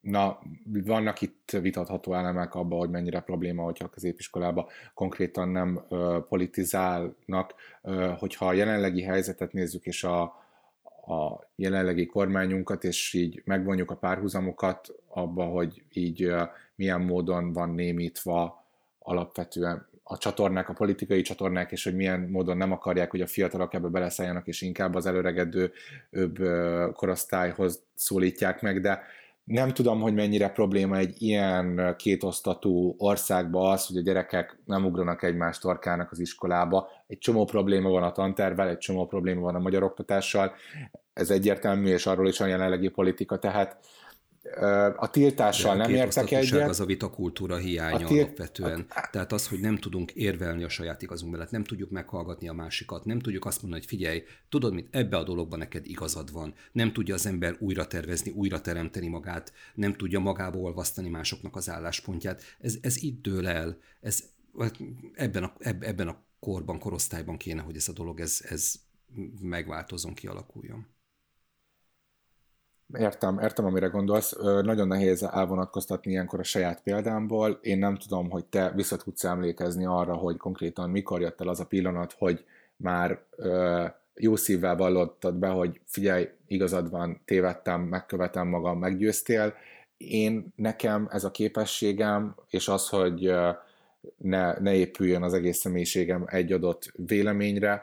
na, vannak itt vitatható elemek abban, hogy mennyire probléma, hogyha a középiskolába konkrétan nem uh, politizálnak. Uh, hogyha a jelenlegi helyzetet nézzük, és a, a jelenlegi kormányunkat, és így megvonjuk a párhuzamokat abba, hogy így milyen módon van némítva alapvetően a csatornák, a politikai csatornák, és hogy milyen módon nem akarják, hogy a fiatalok ebbe beleszálljanak, és inkább az előregedő korosztályhoz szólítják meg, de nem tudom, hogy mennyire probléma egy ilyen kétosztatú országba az, hogy a gyerekek nem ugranak egymás torkának az iskolába. Egy csomó probléma van a tantervel, egy csomó probléma van a magyar oktatással, ez egyértelmű, és arról is a jelenlegi politika, tehát a tiltással nem értek egyet. az a vitakultúra hiánya a tilt... alapvetően. Tehát az, hogy nem tudunk érvelni a saját igazunk mellett, nem tudjuk meghallgatni a másikat, nem tudjuk azt mondani, hogy figyelj, tudod mit, ebbe a dologban neked igazad van. Nem tudja az ember újra tervezni, újra teremteni magát, nem tudja magába olvasztani másoknak az álláspontját. Ez, ez itt dől el. Ez, hát ebben, a, ebben a korban, korosztályban kéne, hogy ez a dolog ez, ez megváltozon, kialakuljon. Értem, értem, amire gondolsz. Nagyon nehéz elvonatkoztatni ilyenkor a saját példámból. Én nem tudom, hogy te vissza tudsz emlékezni arra, hogy konkrétan mikor jött el az a pillanat, hogy már jó szívvel vallottad be, hogy figyelj, igazad van, tévedtem, megkövetem magam, meggyőztél. Én, nekem ez a képességem, és az, hogy ne, ne épüljön az egész személyiségem egy adott véleményre,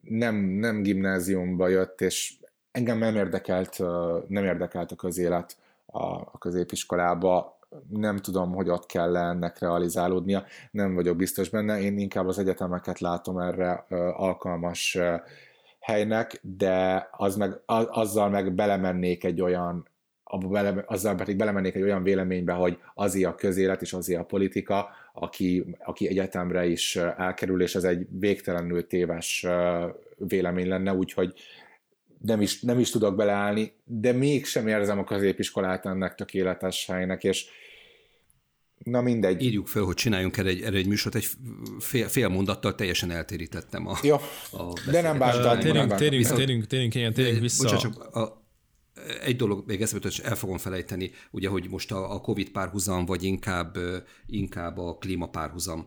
nem, nem gimnáziumba jött, és engem nem érdekelt, nem érdekelt a közélet a, középiskolába, nem tudom, hogy ott kell ennek realizálódnia, nem vagyok biztos benne, én inkább az egyetemeket látom erre alkalmas helynek, de az meg, azzal meg belemennék egy olyan bele, azzal pedig belemennék egy olyan véleménybe, hogy azért a közélet és azért a politika, aki, aki egyetemre is elkerül, és ez egy végtelenül téves vélemény lenne, úgyhogy nem is, nem is tudok beleállni, de mégsem érzem a középiskolát ennek tökéletes helynek, és na mindegy. Írjuk fel, hogy csináljunk erre egy, erre egy műsort, egy fél, fél mondattal teljesen eltérítettem a Jó, a de nem bántad. Térjünk, térjünk, térjünk, térjünk, térjünk vissza. Bocsánat, csak a, egy dolog még eszembe hogy el fogom felejteni, ugye, hogy most a, a Covid párhuzam, vagy inkább, inkább a klíma párhuzam.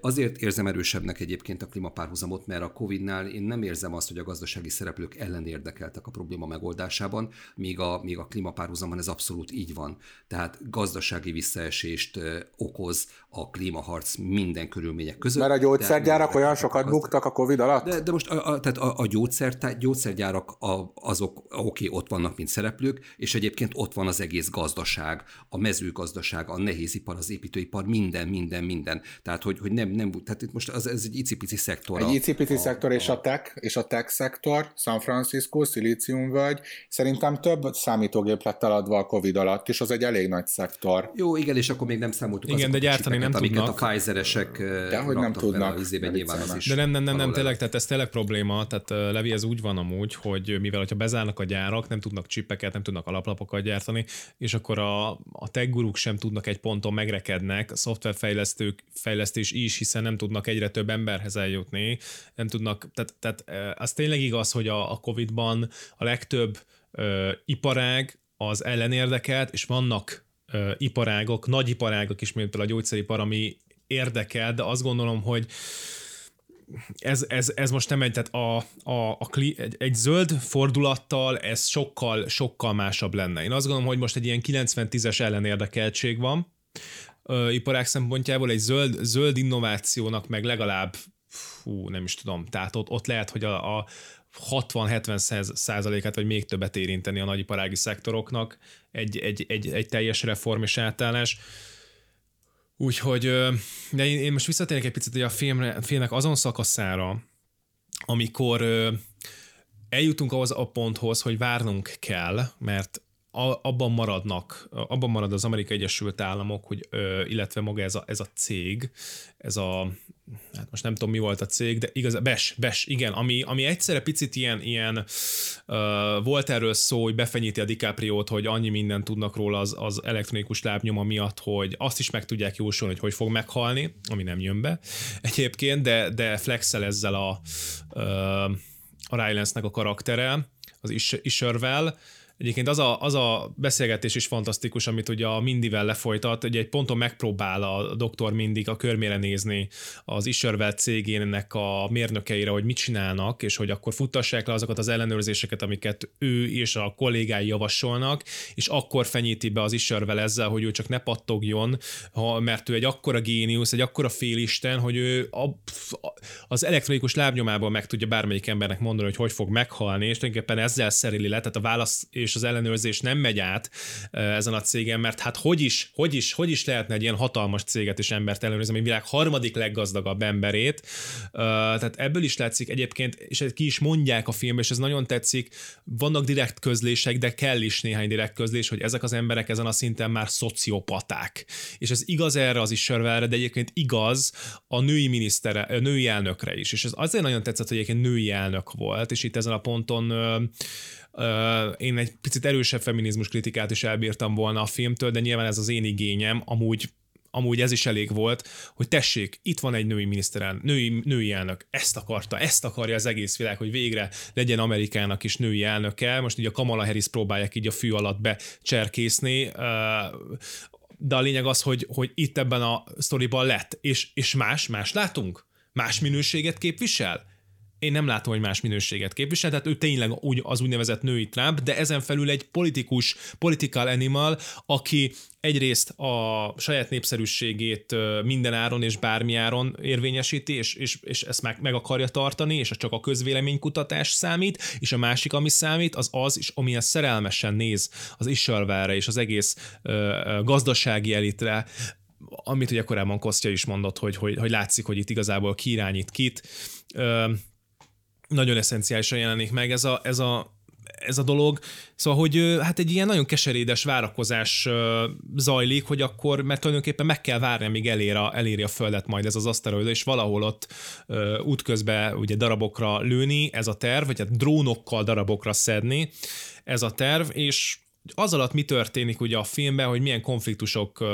Azért érzem erősebbnek egyébként a klímapárhuzamot, mert a Covid-nál én nem érzem azt, hogy a gazdasági szereplők ellen érdekeltek a probléma megoldásában, míg a, míg a klímapárhuzamban ez abszolút így van. Tehát gazdasági visszaesést okoz a klímaharc minden körülmények között. Mert a gyógyszergyárak olyan sokat gazd... buktak a Covid alatt? De, de most a, a, tehát a, a gyógyszer, gyógyszergyárak a, azok oké, okay, ott vannak, mint szereplők, és egyébként ott van az egész gazdaság, a mezőgazdaság, a nehézipar, az építőipar, minden, minden, minden. Tehát, hogy, hogy nem, nem, tehát itt most az, ez egy icipici szektor. Egy icipici a, szektor, a, és a tech, és a tech szektor, San Francisco, vagy szerintem több számítógép lett eladva a Covid alatt, és az egy elég nagy szektor. Jó, igen, és akkor még nem számoltuk Igen, de gyártani nem amiket tudnak. a Pfizeresek de hogy nem tudnak. A nyilván az is de nem, nem, nem, nem tényleg, tehát ez tényleg probléma, tehát Levi, ez úgy van amúgy, hogy mivel hogyha bezárnak a gyárak, nem tudnak csipeket, nem tudnak alaplapokat gyártani, és akkor a, a tech guruk sem tudnak egy ponton megrekednek, a szoftverfejlesztők fejlesztés is is, hiszen nem tudnak egyre több emberhez eljutni, nem tudnak, tehát, tehát az tényleg igaz, hogy a, a Covid-ban a legtöbb ö, iparág az ellenérdekelt, és vannak ö, iparágok, nagy iparágok is, mint például a gyógyszeripar, ami érdekel, de azt gondolom, hogy ez, ez, ez most nem egy, tehát a, a, a kli, egy, egy zöld fordulattal ez sokkal, sokkal másabb lenne. Én azt gondolom, hogy most egy ilyen 90-10-es ellenérdekeltség van, ö, iparák szempontjából egy zöld, zöld innovációnak meg legalább fú, nem is tudom, tehát ott, ott lehet, hogy a, a 60-70 százalékát, vagy még többet érinteni a nagyiparági szektoroknak egy, egy, egy, egy teljes reform és átállás. Úgyhogy, de én, én most visszatérnék egy picit a filmre, filmnek azon szakaszára, amikor eljutunk ahhoz a ponthoz, hogy várnunk kell, mert abban maradnak, abban marad az Amerikai Egyesült Államok, hogy, illetve maga ez a, ez a cég, ez a, hát most nem tudom mi volt a cég, de igaz, BES, BES, igen, ami, ami egyszerre picit ilyen, ilyen volt erről szó, hogy befenyíti a DiCaprio-t, hogy annyi mindent tudnak róla az, az elektronikus lábnyoma miatt, hogy azt is meg tudják jósolni, hogy hogy fog meghalni, ami nem jön be egyébként, de, de flexel ezzel a, a Rylance-nek a karaktere, az Ishervel, Egyébként az a, az a beszélgetés is fantasztikus, amit ugye a Mindivel lefolytat, ugye egy ponton megpróbál a doktor mindig a körmére nézni az Ishervel cégének a mérnökeire, hogy mit csinálnak, és hogy akkor futtassák le azokat az ellenőrzéseket, amiket ő és a kollégái javasolnak, és akkor fenyíti be az Ishervel ezzel, hogy ő csak ne pattogjon, ha, mert ő egy akkora géniusz, egy akkora félisten, hogy ő a, az elektronikus lábnyomából meg tudja bármelyik embernek mondani, hogy hogy fog meghalni, és tulajdonképpen ezzel szereli le, tehát a válasz és és az ellenőrzés nem megy át ezen a cégen, mert hát hogy is, hogy is, hogy is lehetne egy ilyen hatalmas céget és embert ellenőrizni, ami világ harmadik leggazdagabb emberét. Tehát ebből is látszik egyébként, és ki is mondják a filmben, és ez nagyon tetszik, vannak direkt közlések, de kell is néhány direkt közlés, hogy ezek az emberek ezen a szinten már szociopaták. És ez igaz erre az is sörvelre, de egyébként igaz a női minisztere, a női elnökre is. És ez azért nagyon tetszett, hogy egyébként női elnök volt, és itt ezen a ponton én egy picit erősebb feminizmus kritikát is elbírtam volna a filmtől, de nyilván ez az én igényem, amúgy amúgy ez is elég volt, hogy tessék, itt van egy női miniszteren, női, női elnök, ezt akarta, ezt akarja az egész világ, hogy végre legyen Amerikának is női elnöke. Most így a Kamala Harris próbálják így a fű alatt becserkészni, de a lényeg az, hogy, hogy itt ebben a sztoriban lett, és, és más, más látunk? Más minőséget képvisel? Én nem látom, hogy más minőséget képvisel, tehát ő tényleg úgy, az úgynevezett női Trump, de ezen felül egy politikus, political animal, aki egyrészt a saját népszerűségét minden áron és bármi áron érvényesíti, és, és, és ezt meg, meg akarja tartani, és csak a közvéleménykutatás számít, és a másik, ami számít, az az is, amilyen szerelmesen néz az Ishalvára és az egész ö, gazdasági elitre, amit ugye korábban Kostya is mondott, hogy, hogy, hogy látszik, hogy itt igazából ki irányít kit. Ö, nagyon eszenciálisan jelenik meg ez a, ez a, ez a dolog. Szóval, hogy hát egy ilyen nagyon keserédes várakozás zajlik, hogy akkor, mert tulajdonképpen meg kell várni, amíg elér a, eléri a Földet majd ez az aszteroid, és valahol ott útközben ugye darabokra lőni, ez a terv, vagy hát drónokkal darabokra szedni, ez a terv, és az alatt mi történik ugye a filmben, hogy milyen konfliktusok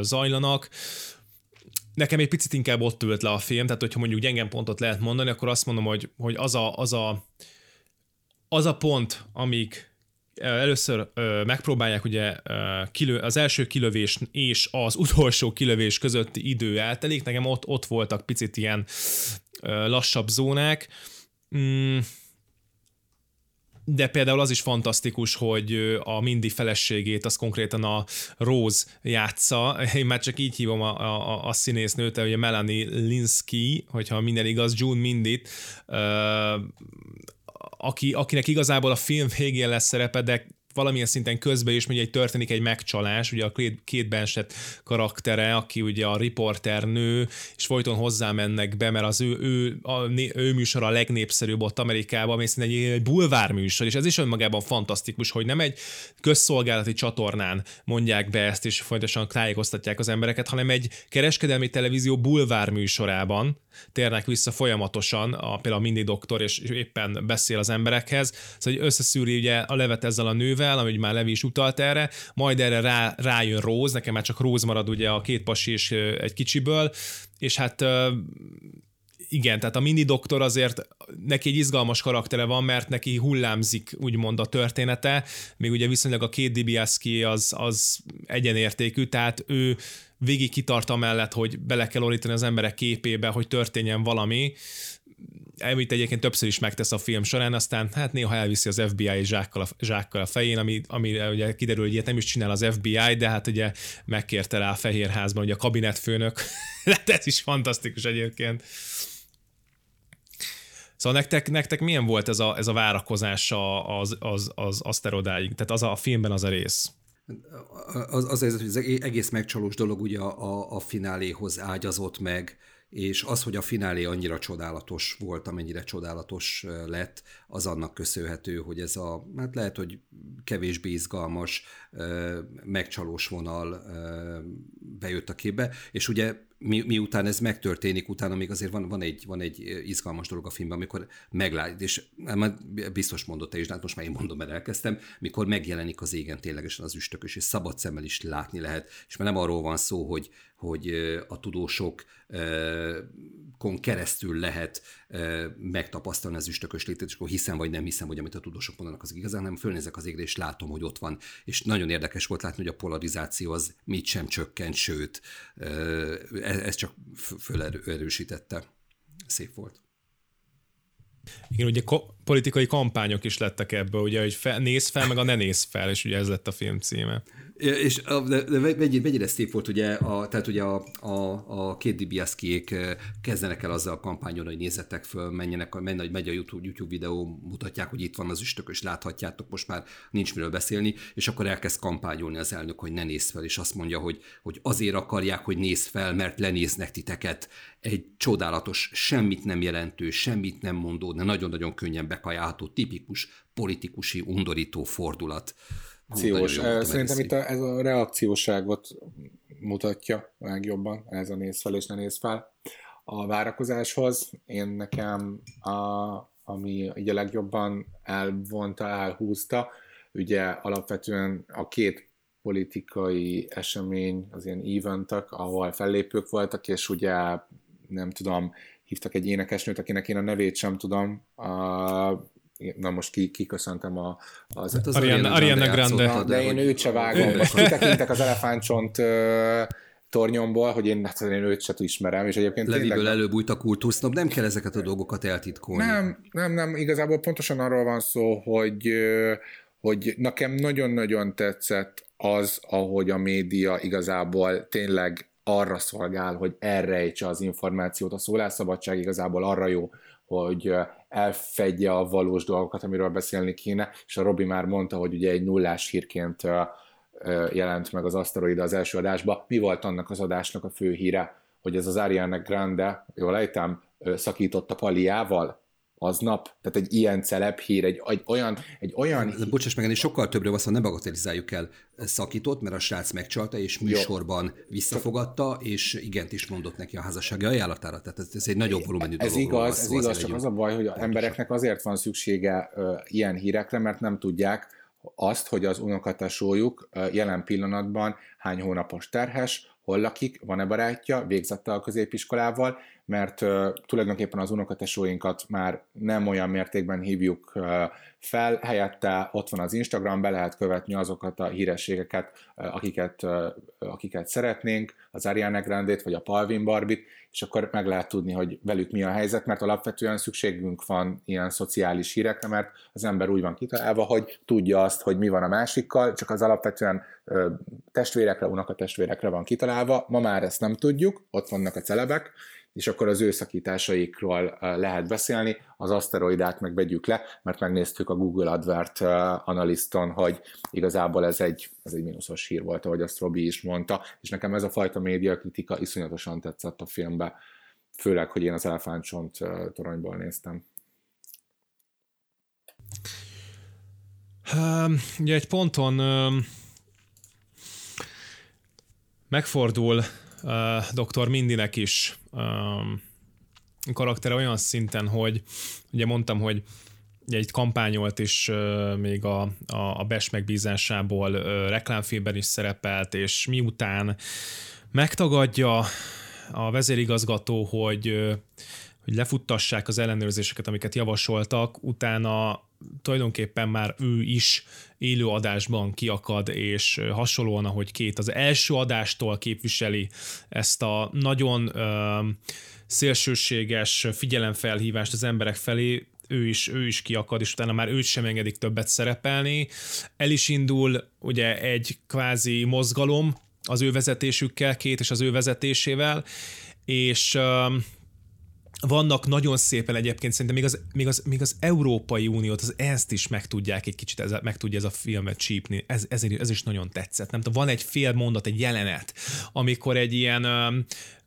zajlanak, nekem egy picit inkább ott ült le a film, tehát hogyha mondjuk gyenge pontot lehet mondani, akkor azt mondom, hogy, hogy az, a, az, a, az a pont, amíg először ö, megpróbálják ugye ö, kilő, az első kilövés és az utolsó kilövés közötti idő eltelik, nekem ott, ott voltak picit ilyen ö, lassabb zónák. Mm, de például az is fantasztikus, hogy a Mindy feleségét az konkrétan a Rose játsza, én már csak így hívom a, a, a színésznőt, ugye Melanie Linsky, hogyha minden igaz, June Mindit, aki, akinek igazából a film végén lesz szerepe, de valamilyen szinten közben is ugye történik egy megcsalás, ugye a két Bensett karaktere, aki ugye a riporter nő, és folyton hozzá mennek be, mert az ő, ő, a, ő műsor a legnépszerűbb ott Amerikában, ami egy, egy bulvár műsor, és ez is önmagában fantasztikus, hogy nem egy közszolgálati csatornán mondják be ezt, és folyamatosan tájékoztatják az embereket, hanem egy kereskedelmi televízió bulvár műsorában, térnek vissza folyamatosan, a, például a Mindy doktor, és éppen beszél az emberekhez, szóval hogy összeszűri ugye a levet ezzel a nővel, ami már Levi is utalt erre, majd erre rá, rájön Rose, nekem már csak Rose marad ugye a két pasi és egy kicsiből, és hát igen, tehát a mini doktor azért neki egy izgalmas karaktere van, mert neki hullámzik úgymond a története, még ugye viszonylag a két Dibiaszki az, az egyenértékű, tehát ő végig kitart mellett, hogy bele kell orítani az emberek képébe, hogy történjen valami, amit egyébként többször is megtesz a film során, aztán hát néha elviszi az FBI zsákkal a, zsákkal a fején, ami, ami ugye kiderül, hogy ilyet nem is csinál az FBI, de hát ugye megkérte rá a Fehérházban, ugye a kabinetfőnök, hát ez is fantasztikus egyébként. Szóval nektek, nektek milyen volt ez a, ez a várakozás az, az, az aszterodáig? Tehát az a, a filmben az a rész? Az, az, az, az egész megcsalós dolog ugye a, a fináléhoz ágyazott meg, és az, hogy a finálé annyira csodálatos volt, amennyire csodálatos lett, az annak köszönhető, hogy ez a, hát lehet, hogy kevésbé izgalmas, megcsalós vonal bejött a képbe, és ugye mi, miután ez megtörténik, utána még azért van, van, egy, van egy izgalmas dolog a filmben, amikor meglát, és biztos mondott te is, de hát most már én mondom, mert elkezdtem, mikor megjelenik az égen ténylegesen az üstökös, és szabad szemmel is látni lehet, és már nem arról van szó, hogy, hogy a tudósok kon keresztül lehet megtapasztalni az üstökös létét, és akkor hiszem vagy nem hiszem, hogy amit a tudósok mondanak, az igazán, nem fölnézek az égre, és látom, hogy ott van. És nagyon érdekes volt látni, hogy a polarizáció az mit sem csökkent, sőt, ez csak fölerősítette. Szép volt. Igen, ugye ko- politikai kampányok is lettek ebből, ugye, hogy fe, néz fel, meg a ne néz fel, és ugye ez lett a film címe. És de, de mennyire, szép volt, ugye, a, tehát ugye a, a, a két Dibiaszkiék kezdenek el azzal a kampányon, hogy nézzetek föl, menjenek, menj, hogy megy a YouTube, YouTube videó, mutatják, hogy itt van az üstökös, láthatjátok, most már nincs miről beszélni, és akkor elkezd kampányolni az elnök, hogy ne néz fel, és azt mondja, hogy, hogy azért akarják, hogy néz fel, mert lenéznek titeket. Egy csodálatos, semmit nem jelentő, semmit nem mondó, de nagyon-nagyon könnyen bekajálható, tipikus politikusi, undorító fordulat reakciós. Szerintem itt a, ez a reakcióságot mutatja legjobban, ez a néz fel és ne néz fel. A várakozáshoz én nekem, a, ami ugye legjobban elvonta, elhúzta, ugye alapvetően a két politikai esemény, az ilyen eventek, ahol fellépők voltak, és ugye nem tudom, hívtak egy énekesnőt, akinek én a nevét sem tudom, a, na most ki, kiköszöntem a, az, hát az Ariana, Ariana Grande. Grande. De, de én őt se vágom. Most kitekintek az elefántcsont tornyomból, hogy én, hát én őt se ismerem, és egyébként Leviből tényleg... előbújt a kultusznob, nem kell ezeket a dolgokat eltitkolni. Nem, nem, nem, igazából pontosan arról van szó, hogy, hogy nekem nagyon-nagyon tetszett az, ahogy a média igazából tényleg arra szolgál, hogy elrejtse az információt. A szólásszabadság igazából arra jó, hogy elfedje a valós dolgokat, amiről beszélni kéne, és a Robi már mondta, hogy ugye egy nullás hírként jelent meg az aszteroida az első adásba. Mi volt annak az adásnak a fő híre? Hogy ez az Ariana Grande, jól ejtem, szakított a paliával? Aznap, tehát egy ilyen celeb hír, egy, egy olyan... Egy olyan hír... Bocsáss meg, ennél sokkal többről van, szóval ne bagatelizáljuk el szakított, mert a srác megcsalta, és műsorban Jó. visszafogadta, és igent is mondott neki a házassági ajánlatára. Tehát ez, ez egy nagyobb volumenű ez. Igaz, ez igaz, csak az a baj, hogy az embereknek azért van szüksége uh, ilyen hírekre, mert nem tudják azt, hogy az unokatesójuk jelen pillanatban hány hónapos terhes, hol lakik, van-e barátja, végzette a középiskolával, mert tulajdonképpen az unokatesóinkat már nem olyan mértékben hívjuk fel, helyette ott van az Instagram, be lehet követni azokat a hírességeket, akiket, akiket szeretnénk, az Ariana Grande-t vagy a Palvin Barbit, és akkor meg lehet tudni, hogy velük mi a helyzet, mert alapvetően szükségünk van ilyen szociális hírekre, mert az ember úgy van kitalálva, hogy tudja azt, hogy mi van a másikkal, csak az alapvetően testvérekre, unokatestvérekre van kitalálva. Ma már ezt nem tudjuk, ott vannak a celebek, és akkor az ő szakításaikról lehet beszélni, az aszteroidát meg vegyük le, mert megnéztük a Google Advert analiszton, hogy igazából ez egy, ez egy mínuszos hír volt, ahogy azt Robi is mondta, és nekem ez a fajta médiakritika iszonyatosan tetszett a filmbe, főleg, hogy én az elefántcsont toronyból néztem. Um, ugye egy ponton um, megfordul uh, Dr. Mindinek is karaktere olyan szinten, hogy ugye mondtam, hogy itt kampányolt is még a, a, a BES megbízásából reklámfilmben is szerepelt, és miután megtagadja a vezérigazgató, hogy hogy lefuttassák az ellenőrzéseket, amiket javasoltak, utána tulajdonképpen már ő is élő adásban kiakad, és hasonlóan, ahogy két az első adástól képviseli ezt a nagyon ö, szélsőséges figyelemfelhívást az emberek felé, ő is, ő is kiakad, és utána már őt sem engedik többet szerepelni. El is indul ugye egy kvázi mozgalom az ő vezetésükkel, két és az ő vezetésével, és vannak nagyon szépen egyébként szerintem még az, még az, még az Európai Uniót, az ezt is meg tudják egy kicsit, ez, meg tudja ez a filmet csípni, ez, ez, ez is nagyon tetszett. Nem tudom, van egy fél mondat, egy jelenet, amikor egy ilyen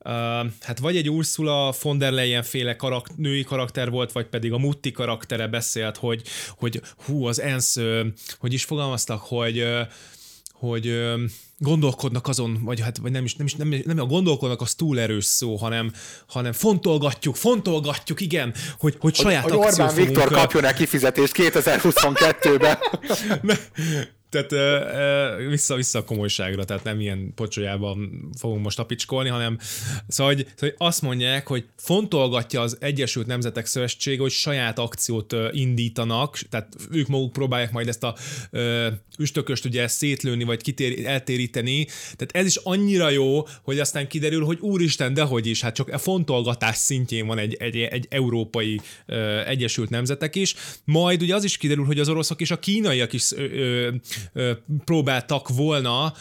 Uh, hát vagy egy Ursula von der Leyen féle karak- női karakter volt, vagy pedig a Mutti karaktere beszélt, hogy, hogy hú, az ENSZ, uh, hogy is fogalmaztak, hogy uh, hogy gondolkodnak azon, vagy hát vagy nem is, nem is nem, nem a gondolkodnak, az túl erős szó, hanem, hanem fontolgatjuk, fontolgatjuk, igen, hogy, hogy saját hogy, hogy Orbán Viktor kapjon el kifizetést 2022-ben. Tehát uh, vissza, vissza a komolyságra, tehát nem ilyen pocsolyában fogunk most tapicskolni, hanem szóval hogy, szóval, hogy azt mondják, hogy fontolgatja az Egyesült Nemzetek Szövetsége, hogy saját akciót indítanak, tehát ők maguk próbálják majd ezt a uh, üstököst ugye szétlőni, vagy kitér, eltéríteni, tehát ez is annyira jó, hogy aztán kiderül, hogy úristen, dehogy is, hát csak a fontolgatás szintjén van egy, egy, egy európai uh, Egyesült Nemzetek is, majd ugye az is kiderül, hogy az oroszok és a kínaiak is uh, próbáltak volna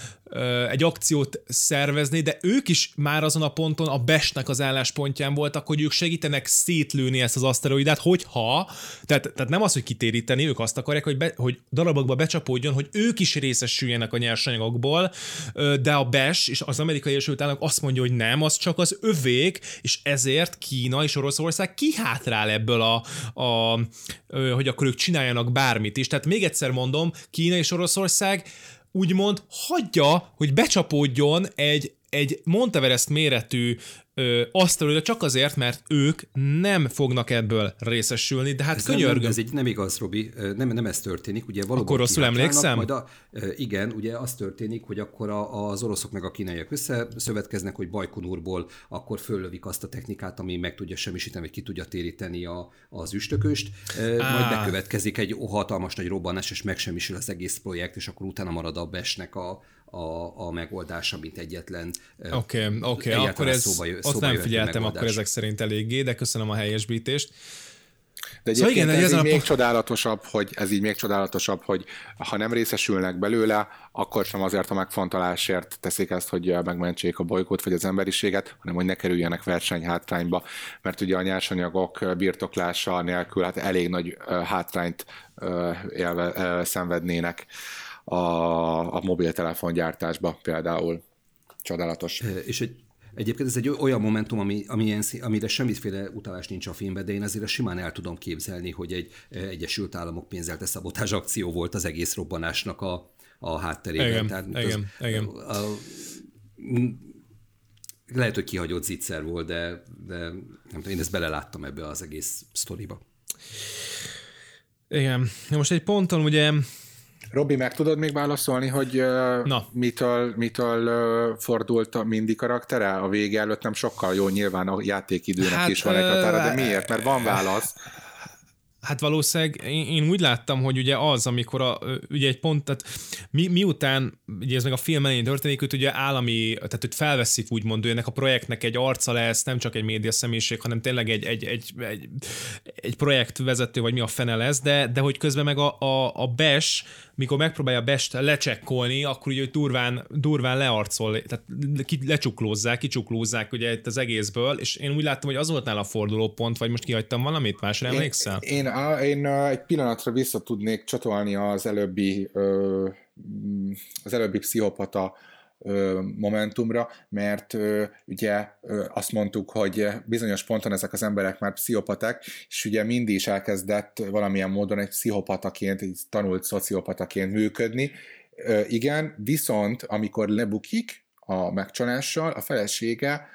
egy akciót szervezni, de ők is már azon a ponton a besnek az álláspontján voltak, hogy ők segítenek szétlőni ezt az aszteroidát, hogyha, tehát, tehát nem az, hogy kitéríteni, ők azt akarják, hogy, be, hogy darabokba becsapódjon, hogy ők is részesüljenek a nyersanyagokból, de a BES és az amerikai Egyesült Államok azt mondja, hogy nem, az csak az övék, és ezért Kína és Oroszország kihátrál ebből a, a hogy akkor ők csináljanak bármit is. Tehát még egyszer mondom, Kína és Oroszország úgymond hagyja, hogy becsapódjon egy, egy Monteverest méretű ö, asztalra, csak azért, mert ők nem fognak ebből részesülni, de hát ez könyörgöm. Nem, ez így nem igaz, Robi, nem, nem ez történik, ugye valóban Akkor rosszul emlékszem? Majd a, igen, ugye az történik, hogy akkor a, az oroszok meg a kínaiak összeszövetkeznek, hogy Bajkonurból akkor föllövik azt a technikát, ami meg tudja semmisíteni, vagy ki tudja téríteni a, az üstököst, Á. majd bekövetkezik egy hatalmas nagy robbanás, és megsemmisül az egész projekt, és akkor utána marad a besnek a, a, a megoldása, mint egyetlen Oké, okay, oké, okay. akkor ez, szóba, ott szóba nem figyeltem megoldás. akkor ezek szerint eléggé, de köszönöm a helyesbítést. De szóval igen, ez, ez így még csodálatosabb, hogy ez így még csodálatosabb, hogy ha nem részesülnek belőle, akkor sem azért a megfontolásért teszik ezt, hogy megmentsék a bolygót vagy az emberiséget, hanem hogy ne kerüljenek versenyhátrányba, mert ugye a nyersanyagok birtoklása nélkül hát elég nagy hátrányt élve, szenvednének a, a mobiltelefongyártásba például. Csodálatos. És egy Egyébként ez egy olyan momentum, ami, ami amire semmiféle utalás nincs a filmben, de én azért simán el tudom képzelni, hogy egy Egyesült Államok pénzelte szabotás akció volt az egész robbanásnak a, a hátterében. Igen, Tehát, igen, az, igen. A, a, lehet, hogy kihagyott zicser volt, de, de nem tudom, én ezt beleláttam ebbe az egész sztoriba. Igen. Most egy ponton ugye Robi, meg tudod még válaszolni, hogy Na. mitől, mitől fordult a Mindy karaktere? A vége előtt nem sokkal jó, nyilván a játékidőnek hát, is van egy határa, de miért? Mert van válasz. Hát valószínűleg én, én úgy láttam, hogy ugye az, amikor a, ugye egy pont, tehát mi, miután, ugye ez meg a film elején történik, hogy ugye állami, tehát hogy felveszik úgymond, hogy ennek a projektnek egy arca lesz, nem csak egy média személyiség, hanem tényleg egy, egy, egy, egy, egy projektvezető, vagy mi a fene lesz, de, de hogy közben meg a, a, a BES, mikor megpróbálja Best lecsekkolni, akkor ugye durván, durván learcol, tehát ki, lecsuklózzák, kicsuklózzák ugye itt az egészből, és én úgy láttam, hogy az volt nála a fordulópont, vagy most kihagytam valamit, másra emlékszel? Én, én, én egy pillanatra vissza tudnék csatolni az előbbi az előbbi pszichopata momentumra, mert ugye azt mondtuk, hogy bizonyos ponton ezek az emberek már pszichopaták, és ugye mindig is elkezdett valamilyen módon egy pszichopataként, egy tanult szociopataként működni. Igen, viszont amikor lebukik a megcsalással, a felesége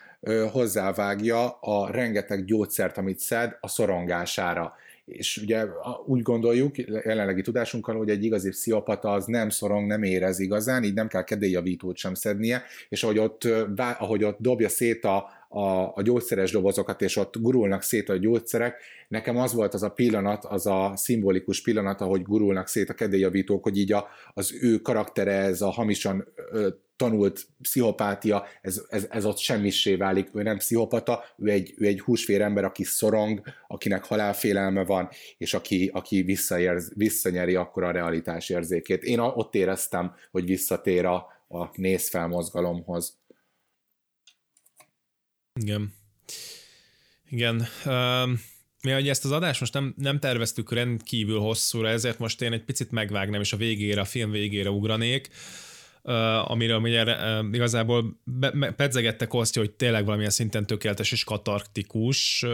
hozzávágja a rengeteg gyógyszert, amit szed a szorongására és ugye úgy gondoljuk jelenlegi tudásunkkal, hogy egy igazi pszichopata az nem szorong, nem érez igazán, így nem kell kedélyjavítót sem szednie, és ahogy ott, ahogy ott dobja szét a, a, a gyógyszeres dobozokat, és ott gurulnak szét a gyógyszerek. Nekem az volt az a pillanat, az a szimbolikus pillanat, ahogy gurulnak szét a kedélyjavítók, hogy így a, az ő karaktere, ez a hamisan tanult pszichopátia, ez, ez, ez ott semmissé válik, ő nem pszichopata, ő egy, ő egy húsvér ember, aki szorong, akinek halálfélelme van, és aki, aki visszaérz, visszanyeri akkor a realitás érzékét. Én ott éreztem, hogy visszatér a, a nézfelmozgalomhoz. Igen. Igen. Uh, mi hogy ezt az adást most nem, nem terveztük rendkívül hosszúra, ezért most én egy picit megvágnám, és a végére, a film végére ugranék. Uh, amiről ugye igazából be, pedzegette Kostya, hogy tényleg valamilyen szinten tökéletes és katartikus,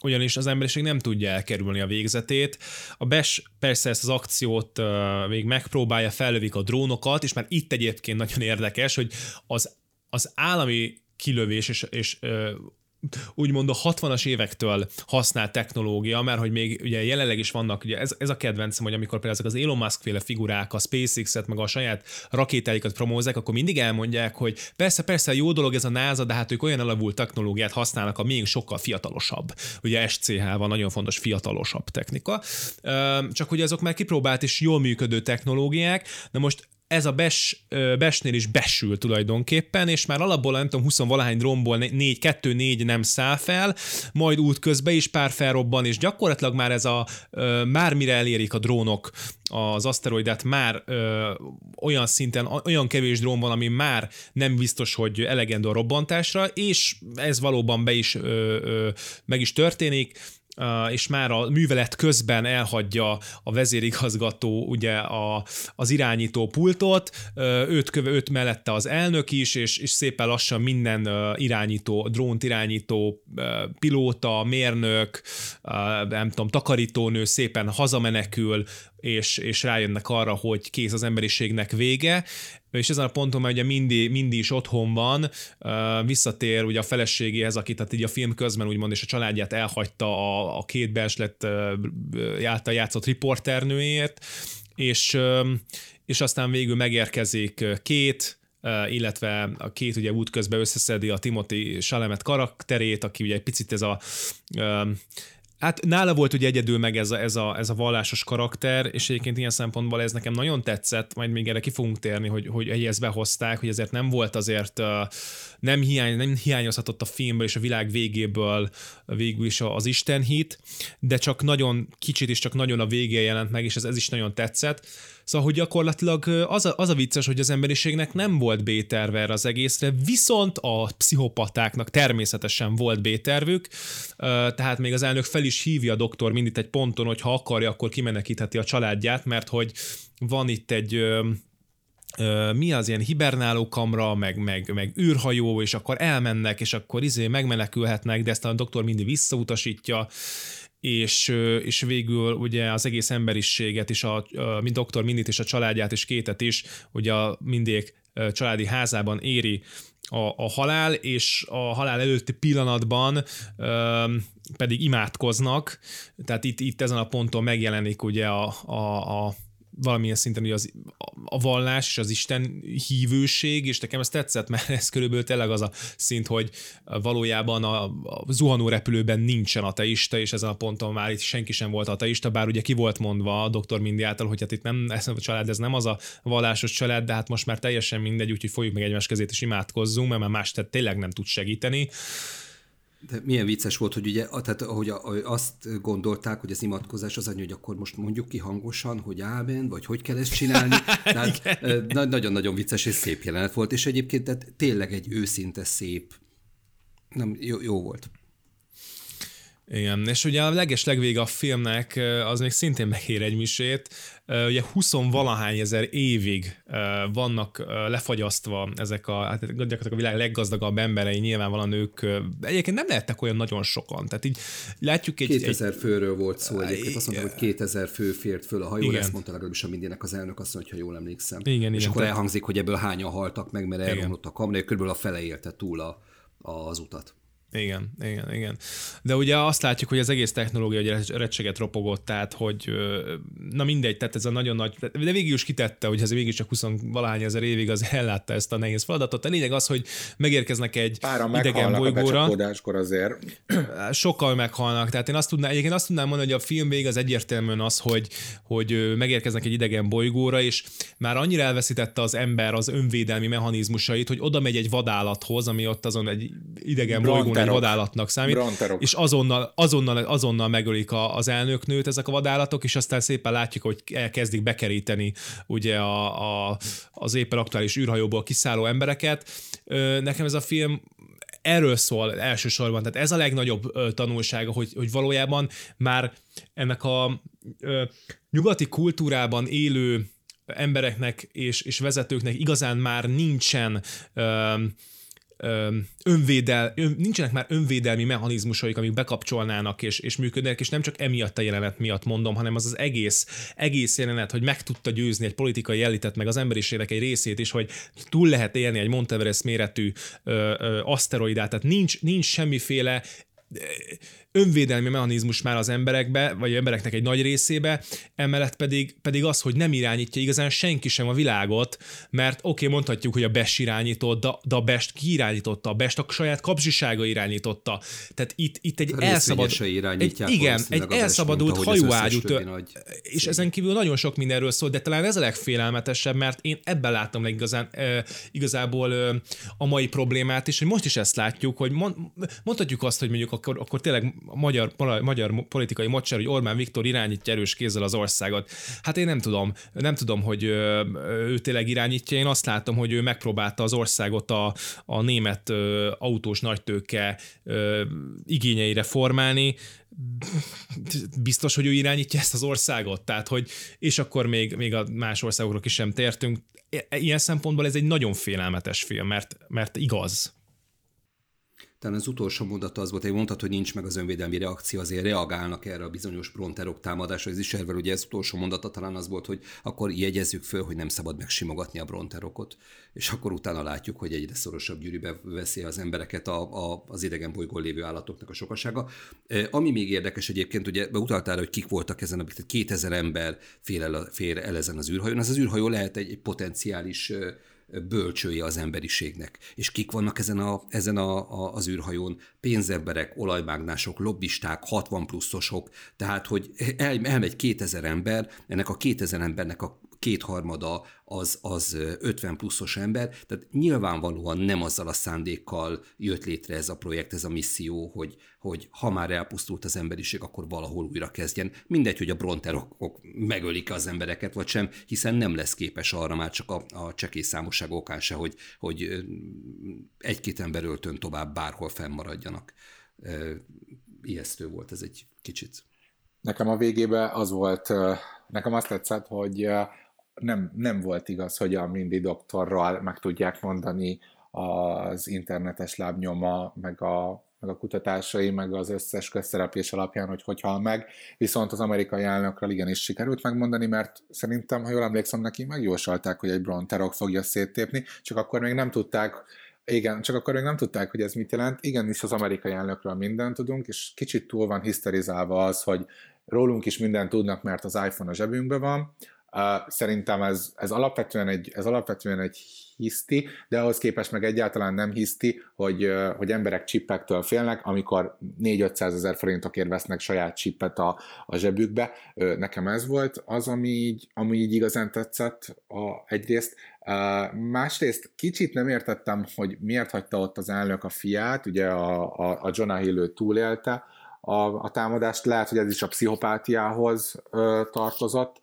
ugyanis az emberiség nem tudja elkerülni a végzetét. A Bes persze ezt az akciót még megpróbálja, fellövik a drónokat, és már itt egyébként nagyon érdekes, hogy az, az állami kilövés és, és úgymond a 60-as évektől használt technológia, mert hogy még ugye jelenleg is vannak, ugye ez, ez a kedvencem, hogy amikor például ezek az Elon Musk féle figurák a SpaceX-et, meg a saját rakétáikat promózák, akkor mindig elmondják, hogy persze, persze jó dolog ez a NASA, de hát ők olyan elavult technológiát használnak, ami még sokkal fiatalosabb. Ugye SCH van nagyon fontos fiatalosabb technika. Csak hogy azok már kipróbált és jól működő technológiák, de most ez a bes, besnél is besül tulajdonképpen, és már alapból nem tudom, 20 valahány drónból 4, 2-4 nem száll fel, majd út közben is pár felrobban, és gyakorlatilag már ez a, már mire elérik a drónok az aszteroidát, már ö, olyan szinten, olyan kevés drón van, ami már nem biztos, hogy elegendő a robbantásra, és ez valóban be is, ö, ö, meg is történik, és már a művelet közben elhagyja a vezérigazgató ugye a, az irányító pultot, őt, köve, őt mellette az elnök is, és, és szépen lassan minden irányító, drónt irányító pilóta, mérnök, nem tudom, takarítónő szépen hazamenekül, és, és rájönnek arra, hogy kész az emberiségnek vége, és ezen a ponton már ugye Mindy, Mindy is otthon van, visszatér ugye a feleségéhez, akit tehát így a film közben úgymond, és a családját elhagyta a, a két belslet által játszott riporternőért, és, és aztán végül megérkezik két, illetve a két ugye út közben összeszedi a Timothy Chalamet karakterét, aki ugye egy picit ez a Hát nála volt ugye egyedül meg ez a, ez, a, ez a vallásos karakter, és egyébként ilyen szempontból ez nekem nagyon tetszett, majd még erre ki fogunk térni, hogy, hogy ezt behozták, hogy ezért nem volt azért, nem, hiány, nem hiányozhatott a filmből és a világ végéből végül is az Isten hit, de csak nagyon kicsit is csak nagyon a végén jelent meg, és ez, ez is nagyon tetszett. Szóval, hogy gyakorlatilag az a, az a vicces, hogy az emberiségnek nem volt erre az egészre, viszont a pszichopatáknak természetesen volt B-tervük, tehát még az elnök fel is hívja a doktor mindig egy ponton, hogy ha akarja, akkor kimenekítheti a családját, mert hogy van itt egy mi az ilyen hibernáló kamra, meg, meg, meg űrhajó, és akkor elmennek, és akkor izé megmenekülhetnek, de ezt a doktor mindig visszautasítja, és, és végül ugye az egész emberiséget is, a, a doktor Mindit és a családját és kétet is, ugye a mindig családi házában éri a, a halál, és a halál előtti pillanatban ö, pedig imádkoznak, tehát itt, itt ezen a ponton megjelenik ugye a, a, a valamilyen szinten ugye az, a vallás és az Isten hívőség, és nekem ez tetszett, mert ez körülbelül tényleg az a szint, hogy valójában a, a zuhanó repülőben nincsen ateista, és ezen a ponton már itt senki sem volt ateista, bár ugye ki volt mondva a doktor Mindi által, hogy hát itt nem, ez a család, ez nem az a vallásos család, de hát most már teljesen mindegy, úgyhogy fogjuk meg egymás kezét és imádkozzunk, mert már más tényleg nem tud segíteni. De milyen vicces volt, hogy ugye, tehát ahogy azt gondolták, hogy az imatkozás az annyi, hogy akkor most mondjuk ki hangosan, hogy ámen, vagy hogy kell ezt csinálni. Tehát nagyon-nagyon vicces és szép jelenet volt, és egyébként tehát tényleg egy őszinte szép, nem, jó, jó volt. Igen, és ugye a leges legvége a filmnek az még szintén megér egy misét. Ugye 20 valahány ezer évig vannak lefagyasztva ezek a, hát gyakorlatilag a világ leggazdagabb emberei, nyilvánvalóan ők egyébként nem lehettek olyan nagyon sokan. Tehát így látjuk egy... 2000 egy, főről volt szó egyébként, azt mondta, hogy 2000 fő fért föl a hajóra, ezt mondta legalábbis a mindenek az elnök, azt mondja, ha jól emlékszem. Igen, és igen, akkor tehát... elhangzik, hogy ebből hányan haltak meg, mert elromlott a kamra, körülbelül a fele élte túl a, az utat. Igen, igen, igen. De ugye azt látjuk, hogy az egész technológia ugye recseget ropogott, tehát hogy na mindegy, tehát ez a nagyon nagy, de végül is kitette, hogy ez végig csak 20 valahány ezer évig az ellátta ezt a nehéz feladatot. A lényeg az, hogy megérkeznek egy Páran idegen bolygóra. azért. Sokkal meghalnak. Tehát én azt tudnám, egyébként azt tudnám mondani, hogy a film vég az egyértelműen az, hogy, hogy megérkeznek egy idegen bolygóra, és már annyira elveszítette az ember az önvédelmi mechanizmusait, hogy oda megy egy vadállathoz, ami ott azon egy idegen bolygón egy vadállatnak számít, Bronterok. és azonnal, azonnal, azonnal megölik a, az elnöknőt ezek a vadállatok, és aztán szépen látjuk, hogy elkezdik bekeríteni ugye a, a, az éppen aktuális űrhajóból kiszálló embereket. Nekem ez a film erről szól elsősorban, tehát ez a legnagyobb tanulsága, hogy, hogy valójában már ennek a ö, nyugati kultúrában élő embereknek és, és vezetőknek igazán már nincsen ö, önvédel, ön, nincsenek már önvédelmi mechanizmusaik, amik bekapcsolnának és, és működnek, és nem csak emiatt a jelenet miatt mondom, hanem az az egész, egész jelenet, hogy meg tudta győzni egy politikai elitet, meg az emberiségnek egy részét is, hogy túl lehet élni egy Monteverest méretű ö, ö, aszteroidát, tehát nincs, nincs semmiféle önvédelmi mechanizmus már az emberekbe, vagy embereknek egy nagy részébe, emellett pedig, pedig az, hogy nem irányítja igazán senki sem a világot, mert oké, okay, mondhatjuk, hogy a Best irányított, de, de a Best ki irányította, a Best a saját kapzsisága irányította. Tehát itt, itt egy elszabad... Egy, igen, egy elszabadult hajóágyú, és ezen kívül nagyon sok mindenről szól, de talán ez a legfélelmetesebb, mert én ebben látom meg igazán, igazából a mai problémát is, hogy most is ezt látjuk, hogy mond, mondhatjuk azt, hogy mondjuk akkor, akkor tényleg a magyar, magyar politikai mocsár, hogy Orbán Viktor irányítja erős kézzel az országot. Hát én nem tudom, nem tudom, hogy ő tényleg irányítja. Én azt látom, hogy ő megpróbálta az országot a, a német autós nagytőke igényeire formálni, biztos, hogy ő irányítja ezt az országot, tehát hogy, és akkor még, még a más országokról is sem tértünk. Ilyen szempontból ez egy nagyon félelmetes film, mert, mert igaz talán az utolsó mondata az volt, hogy mondtad, hogy nincs meg az önvédelmi reakció, azért reagálnak erre a bizonyos bronterok támadásra. Ez is erről ugye ez utolsó mondata talán az volt, hogy akkor jegyezzük föl, hogy nem szabad megsimogatni a bronterokot, és akkor utána látjuk, hogy egyre szorosabb gyűrűbe veszi az embereket a, a, az idegen bolygón lévő állatoknak a sokasága. E, ami még érdekes egyébként, ugye utaltál, hogy kik voltak ezen, a 2000 ember fér el, fér el ezen az űrhajón, az az űrhajó lehet egy, egy potenciális bölcsője az emberiségnek. És kik vannak ezen, a, ezen a, a, az űrhajón? Pénzemberek, olajmágnások, lobbisták, 60 pluszosok, tehát hogy el, elmegy 2000 ember, ennek a 2000 embernek a kétharmada az, az 50 pluszos ember, tehát nyilvánvalóan nem azzal a szándékkal jött létre ez a projekt, ez a misszió, hogy, hogy ha már elpusztult az emberiség, akkor valahol újra kezdjen. Mindegy, hogy a bronterok megölik az embereket, vagy sem, hiszen nem lesz képes arra már csak a, a csekély számosság okán se, hogy, hogy egy-két ember öltön tovább bárhol fennmaradjanak. Ijesztő volt ez egy kicsit. Nekem a végében az volt, nekem azt tetszett, hogy nem, nem volt igaz, hogy a Mindy doktorral meg tudják mondani az internetes lábnyoma, meg a, meg a kutatásai, meg az összes közszereplés alapján, hogy hogy hal meg. Viszont az amerikai elnökről igenis sikerült megmondani, mert szerintem, ha jól emlékszem, neki megjósolták, hogy egy bronterok fogja széttépni, csak akkor még nem tudták, igen, csak akkor még nem tudták, hogy ez mit jelent. Igenis az amerikai elnökről mindent tudunk, és kicsit túl van hiszterizálva az, hogy rólunk is mindent tudnak, mert az iPhone a zsebünkben van. Szerintem ez, ez, alapvetően egy, ez alapvetően egy hiszti, de ahhoz képest meg egyáltalán nem hiszti, hogy, hogy emberek csippektől félnek, amikor 4-500 ezer forintokért vesznek saját csippet a, a zsebükbe. Nekem ez volt az, ami így, ami így igazán tetszett a, egyrészt. Másrészt kicsit nem értettem, hogy miért hagyta ott az elnök a fiát, ugye a, a, a Jonah Hill túlélte a, a támadást, lehet, hogy ez is a pszichopátiához ö, tartozott,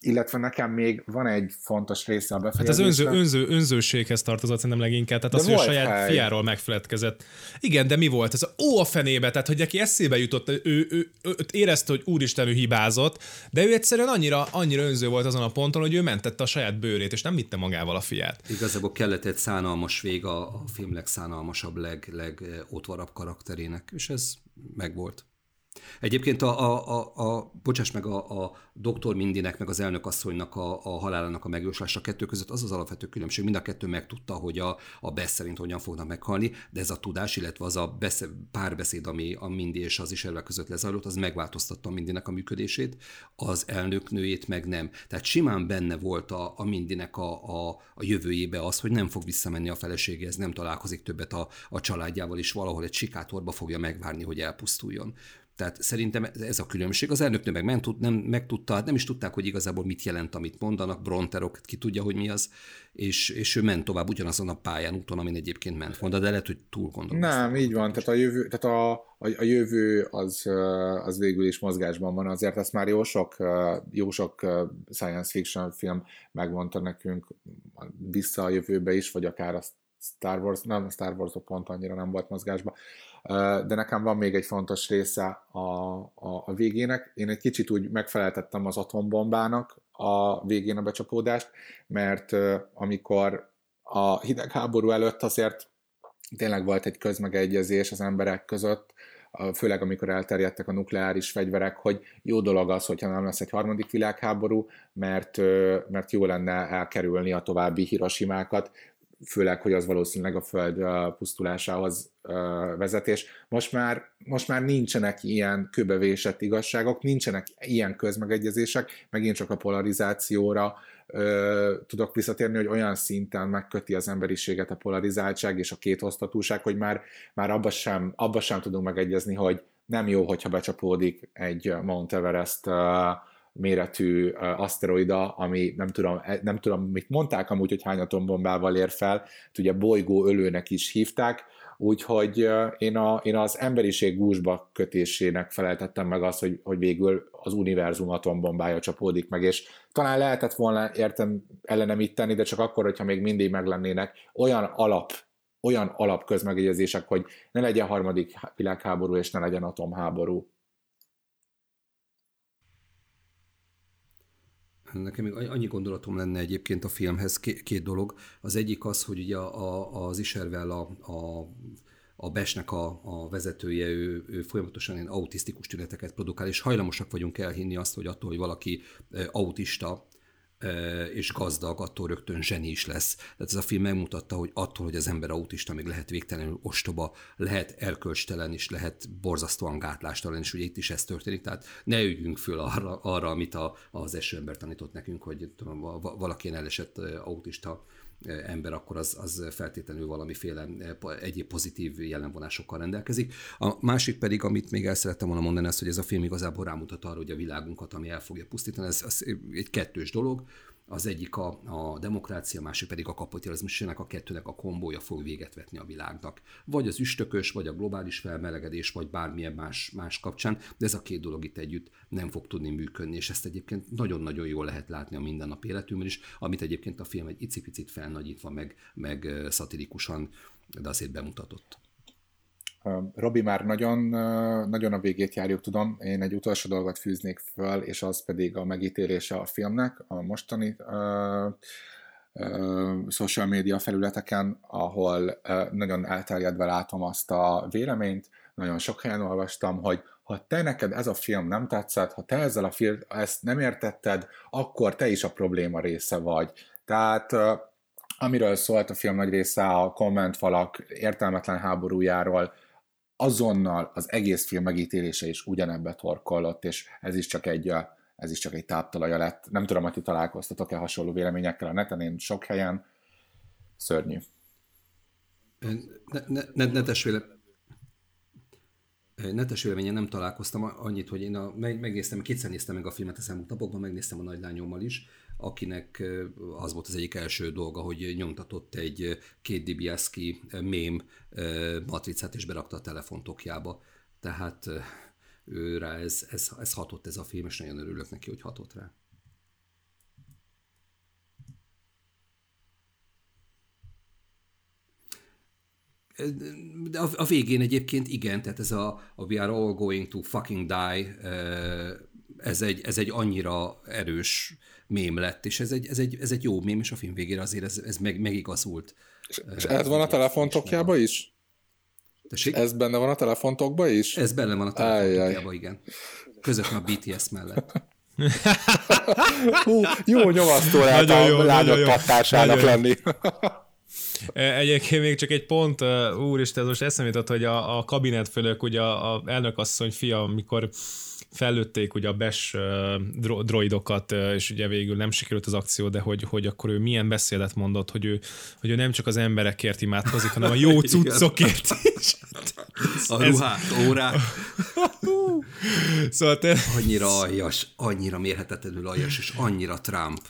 illetve nekem még van egy fontos része a befejezésnek. Hát az önző, önző, önzőséghez tartozott szerintem leginkább, tehát az, hogy a saját hely. fiáról megfeledkezett. Igen, de mi volt ez? Ó, a fenébe, tehát hogy neki eszébe jutott, ő, ő, ő, ő érezte, hogy úristen, ő hibázott, de ő egyszerűen annyira, annyira önző volt azon a ponton, hogy ő mentette a saját bőrét, és nem vitte magával a fiát. Igazából kellett egy szánalmas vég a, a film legszánalmasabb, leg, leg karakterének, és ez megvolt. Egyébként a, a, a, a bocsáss meg, a, a doktor Mindinek, meg az elnökasszonynak a, a halálának a megjóslása kettő között az az alapvető különbség. Mind a kettő megtudta, hogy a, a Bess szerint hogyan fognak meghalni, de ez a tudás, illetve az a besz, párbeszéd, ami a Mindi és az is között lezajlott, az megváltoztatta Mindinek a működését, az elnöknőjét meg nem. Tehát simán benne volt a, a Mindinek a, a, a jövőjébe az, hogy nem fog visszamenni a feleségéhez, nem találkozik többet a, a családjával, és valahol egy sikátorba fogja megvárni, hogy elpusztuljon. Tehát szerintem ez a különbség. Az elnöknő meg nem, tud, nem megtudta, hát nem is tudták, hogy igazából mit jelent, amit mondanak, Bronterok, ki tudja, hogy mi az, és, és ő ment tovább ugyanazon a pályán, úton, amin egyébként ment volna, de lehet, hogy túl gondolom. Nem, így van, tehát a jövő, tehát a, a, a jövő az, az végül is mozgásban van, azért ezt már jó sok, jó sok science fiction film megmondta nekünk vissza a jövőbe is, vagy akár a Star Wars, nem a Star Wars pont annyira nem volt mozgásban, de nekem van még egy fontos része a, a, a végének. Én egy kicsit úgy megfeleltettem az atombombának a végén a becsapódást, mert amikor a hidegháború előtt azért tényleg volt egy közmegegyezés az emberek között, főleg amikor elterjedtek a nukleáris fegyverek, hogy jó dolog az, hogyha nem lesz egy harmadik világháború, mert, mert jó lenne elkerülni a további hirosimákat, főleg, hogy az valószínűleg a föld pusztulásához vezetés. Most már, most már nincsenek ilyen kőbevésett igazságok, nincsenek ilyen közmegegyezések, megint csak a polarizációra tudok visszatérni, hogy olyan szinten megköti az emberiséget a polarizáltság és a kétosztatúság, hogy már, már abba, sem, abba sem tudunk megegyezni, hogy nem jó, hogyha becsapódik egy Mount Everest uh, méretű aszteroida, ami nem tudom, e, nem tudom, mit mondták amúgy, hogy hány atombombával ér fel, hát ugye bolygó ölőnek is hívták, úgyhogy én, a, én az emberiség gúzsba kötésének feleltettem meg azt, hogy, hogy végül az univerzum atombombája csapódik meg, és talán lehetett volna értem ellenem itt tenni, de csak akkor, hogyha még mindig meglennének olyan alap olyan alapközmegegyezések, hogy ne legyen harmadik világháború, és ne legyen atomháború. Nekem még annyi gondolatom lenne egyébként a filmhez, két dolog. Az egyik az, hogy ugye az Iservel a, a a Besnek a, a vezetője, ő, ő folyamatosan ilyen autisztikus tüneteket produkál, és hajlamosak vagyunk elhinni azt, hogy attól, hogy valaki autista, és gazdag, attól rögtön zseni is lesz. Tehát ez a film megmutatta, hogy attól, hogy az ember autista, még lehet végtelenül ostoba, lehet erkölcstelen is, lehet borzasztóan gátlástalan, és ugye itt is ez történik. Tehát ne üljünk föl arra, arra amit a, az első ember tanított nekünk, hogy tudom, valaki elesett autista ember, akkor az, az feltétlenül valamiféle egyéb pozitív jellemvonásokkal rendelkezik. A másik pedig, amit még el szerettem volna mondani, az, hogy ez a film igazából rámutat arra, hogy a világunkat, ami el fogja pusztítani, ez, ez egy kettős dolog. Az egyik a, a demokrácia, a másik pedig a kapitalizmus, ennek a kettőnek a kombója fog véget vetni a világnak. Vagy az üstökös, vagy a globális felmelegedés, vagy bármilyen más, más kapcsán, de ez a két dolog itt együtt nem fog tudni működni, és ezt egyébként nagyon-nagyon jól lehet látni a mindennapi életünkben is, amit egyébként a film egy icipicit felnagyítva, meg, meg szatirikusan, de azért bemutatott. Robi már nagyon, nagyon a végét járjuk, tudom. Én egy utolsó dolgot fűznék föl, és az pedig a megítélése a filmnek, a mostani uh, social media felületeken, ahol nagyon elterjedve látom azt a véleményt, nagyon sok helyen olvastam, hogy ha te neked ez a film nem tetszett, ha te ezzel a film ezt nem értetted, akkor te is a probléma része vagy. Tehát amiről szólt a film nagy része a kommentfalak értelmetlen háborújáról, azonnal az egész film megítélése is ugyanebbe torkollott, és ez is csak egy, ez is csak egy táptalaja lett. Nem tudom, hogy találkoztatok-e hasonló véleményekkel a neten, én sok helyen. Szörnyű. Ne, ne, ne, netes, véle, netes véleményen nem találkoztam annyit, hogy én a, meg, megnéztem, kétszer néztem meg a filmet az elmúlt napokban, megnéztem a nagylányommal is, akinek az volt az egyik első dolga, hogy nyomtatott egy két Dibiaszki mém matricát, és berakta a telefontokjába. Tehát őre ez, ez, ez hatott ez a film, és nagyon örülök neki, hogy hatott rá. De a, a végén egyébként igen, tehát ez a, a We are all going to fucking die, ez egy, ez egy annyira erős mém lett, és ez egy, ez egy, ez egy jó mém, és a film végére azért ez, ez meg, megigazult. És, és ez van a telefontokjában is? Tessék? Ez benne van a telefontokban is? Ez benne van a telefontokban, igen. Közösen a BTS mellett. Hú, jó nyomasztó lehet a lányok pattársának lenni. E, egyébként még csak egy pont, úristen, ez most eszembe jutott, hogy a, a kabinetfőnök, ugye a, a elnökasszony fia, amikor fellőtték ugye a BES droidokat, és ugye végül nem sikerült az akció, de hogy, hogy akkor ő milyen beszédet mondott, hogy ő, hogy ő nem csak az emberekért imádkozik, hanem a jó cuccokért is. A ruhák, órák. szóval te... Annyira aljas, annyira mérhetetlenül aljas, és annyira Trump.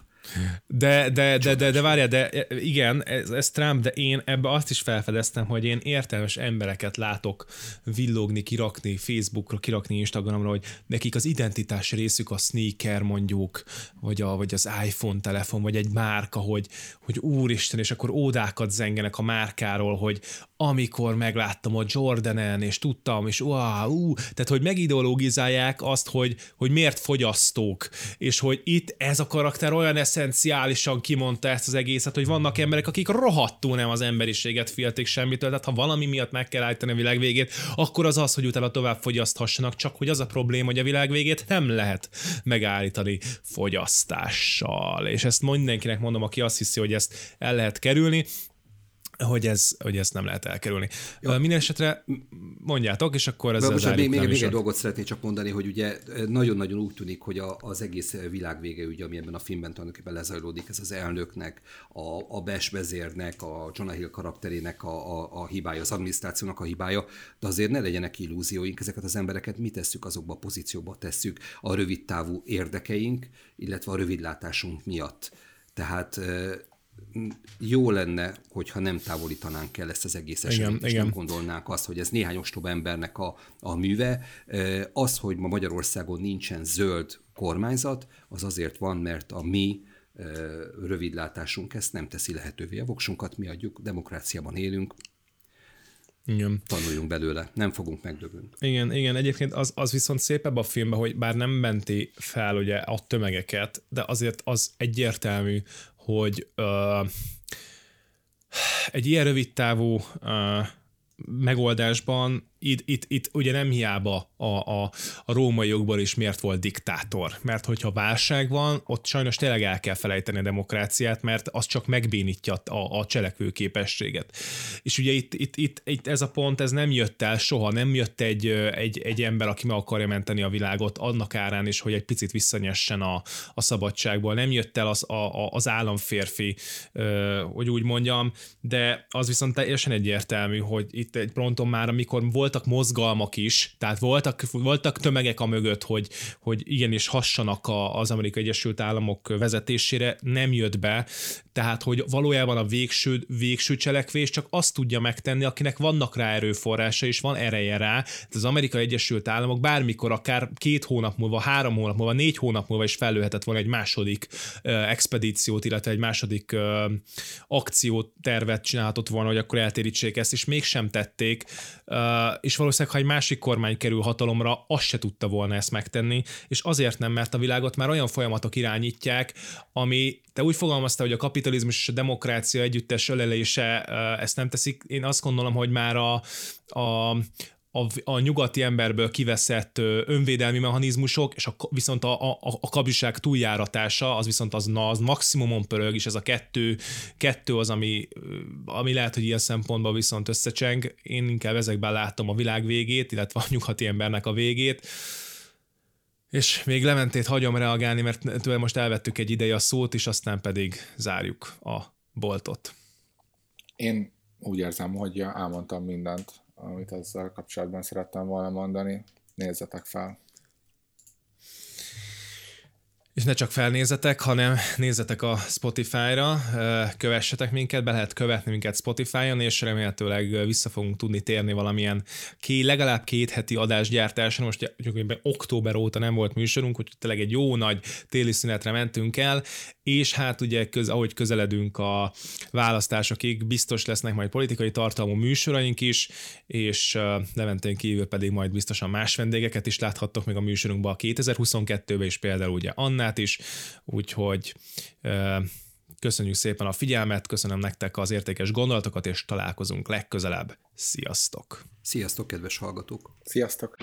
De, de, de, de, de várjál, de igen, ez, ez Trump, de én ebbe azt is felfedeztem, hogy én értelmes embereket látok villogni, kirakni Facebookra, kirakni Instagramra, hogy nekik az identitás részük a sneaker mondjuk, vagy, a, vagy az iPhone telefon, vagy egy márka, hogy, hogy úristen, és akkor ódákat zengenek a márkáról, hogy amikor megláttam a Jordanen, és tudtam, és wow, ú, tehát hogy megideologizálják azt, hogy, hogy miért fogyasztók, és hogy itt ez a karakter olyan eszenciálisan kimondta ezt az egészet, hogy vannak emberek, akik rohadtul nem az emberiséget félték semmitől, tehát ha valami miatt meg kell állítani a világ végét, akkor az az, hogy utána tovább fogyaszthassanak, csak hogy az a probléma, hogy a világ végét nem lehet megállítani fogyasztással. És ezt mindenkinek mondom, aki azt hiszi, hogy ezt el lehet kerülni, hogy, ez, hogy ezt nem lehet elkerülni. Jó. Minden esetre mondjátok, és akkor ezzel most még, még, még egy dolgot szeretnék csak mondani, hogy ugye nagyon-nagyon úgy tűnik, hogy a, az egész világ vége, ugye, ami ebben a filmben tulajdonképpen lezajlódik, ez az elnöknek, a, a BES vezérnek, a Jonah Hill karakterének a, a, a hibája, az adminisztrációnak a hibája, de azért ne legyenek illúzióink, ezeket az embereket mi tesszük, azokba a pozícióba tesszük a rövid távú érdekeink, illetve a rövidlátásunk miatt. Tehát jó lenne, hogyha nem távolítanánk el ezt az egész eseményt, igen, és igen. nem gondolnánk azt, hogy ez néhány ostoba embernek a, a műve. Az, hogy ma Magyarországon nincsen zöld kormányzat, az azért van, mert a mi rövidlátásunk ezt nem teszi lehetővé. A voksunkat mi adjuk, demokráciában élünk, igen. tanuljunk belőle, nem fogunk megdöbölni. Igen, igen, egyébként az, az viszont szépebb a filmben, hogy bár nem menti fel ugye a tömegeket, de azért az egyértelmű, hogy uh, egy ilyen rövid távú uh, megoldásban itt, itt, itt ugye nem hiába a, a, a római jogból is miért volt diktátor. Mert hogyha válság van, ott sajnos tényleg el kell felejteni a demokráciát, mert az csak megbénítja a, a cselekvő képességet. És ugye itt, itt, itt, itt, ez a pont, ez nem jött el soha, nem jött egy, egy, egy ember, aki meg akarja menteni a világot annak árán is, hogy egy picit visszanyessen a, a szabadságból. Nem jött el az, a, az államférfi, hogy úgy mondjam, de az viszont teljesen egyértelmű, hogy itt egy pronton már, amikor volt voltak mozgalmak is, tehát voltak, voltak tömegek a mögött, hogy, hogy igenis hassanak a, az Amerikai Egyesült Államok vezetésére, nem jött be, tehát hogy valójában a végső, végső cselekvés csak azt tudja megtenni, akinek vannak rá erőforrása és van ereje rá. Tehát az Amerikai Egyesült Államok bármikor, akár két hónap múlva, három hónap múlva, négy hónap múlva is fellőhetett volna egy második expedíciót, illetve egy második uh, akciót tervet csinálhatott volna, hogy akkor eltérítsék ezt, és mégsem tették. És valószínűleg, ha egy másik kormány kerül hatalomra, azt se tudta volna ezt megtenni, és azért nem, mert a világot már olyan folyamatok irányítják, ami te úgy fogalmazta, hogy a kapitalizmus és a demokrácia együttes ölelése ezt nem teszik. Én azt gondolom, hogy már a, a, a, a nyugati emberből kiveszett önvédelmi mechanizmusok, és a, viszont a, a, a kabiság túljáratása, az viszont az, na, az maximumon pörög, és ez a kettő, kettő az, ami, ami lehet, hogy ilyen szempontból viszont összecseng. Én inkább ezekben látom a világ végét, illetve a nyugati embernek a végét. És még Lementét hagyom reagálni, mert tőle most elvettük egy ideje a szót, és aztán pedig zárjuk a boltot. Én úgy érzem, hogy elmondtam mindent amit ezzel kapcsolatban szerettem volna mondani. Nézzetek fel! És ne csak felnézetek, hanem nézzetek a Spotify-ra, kövessetek minket, be lehet követni minket Spotify-on, és remélhetőleg vissza fogunk tudni térni valamilyen ké, legalább két heti adásgyártásra. Most október óta nem volt műsorunk, úgyhogy tényleg egy jó nagy téli szünetre mentünk el, és hát ugye köz, ahogy közeledünk a választásokig, biztos lesznek majd politikai tartalmú műsoraink is, és Leventén kívül pedig majd biztosan más vendégeket is láthattok még a műsorunkban a 2022-ben, és például ugye Annát is, úgyhogy köszönjük szépen a figyelmet, köszönöm nektek az értékes gondolatokat, és találkozunk legközelebb. Sziasztok! Sziasztok, kedves hallgatók! Sziasztok!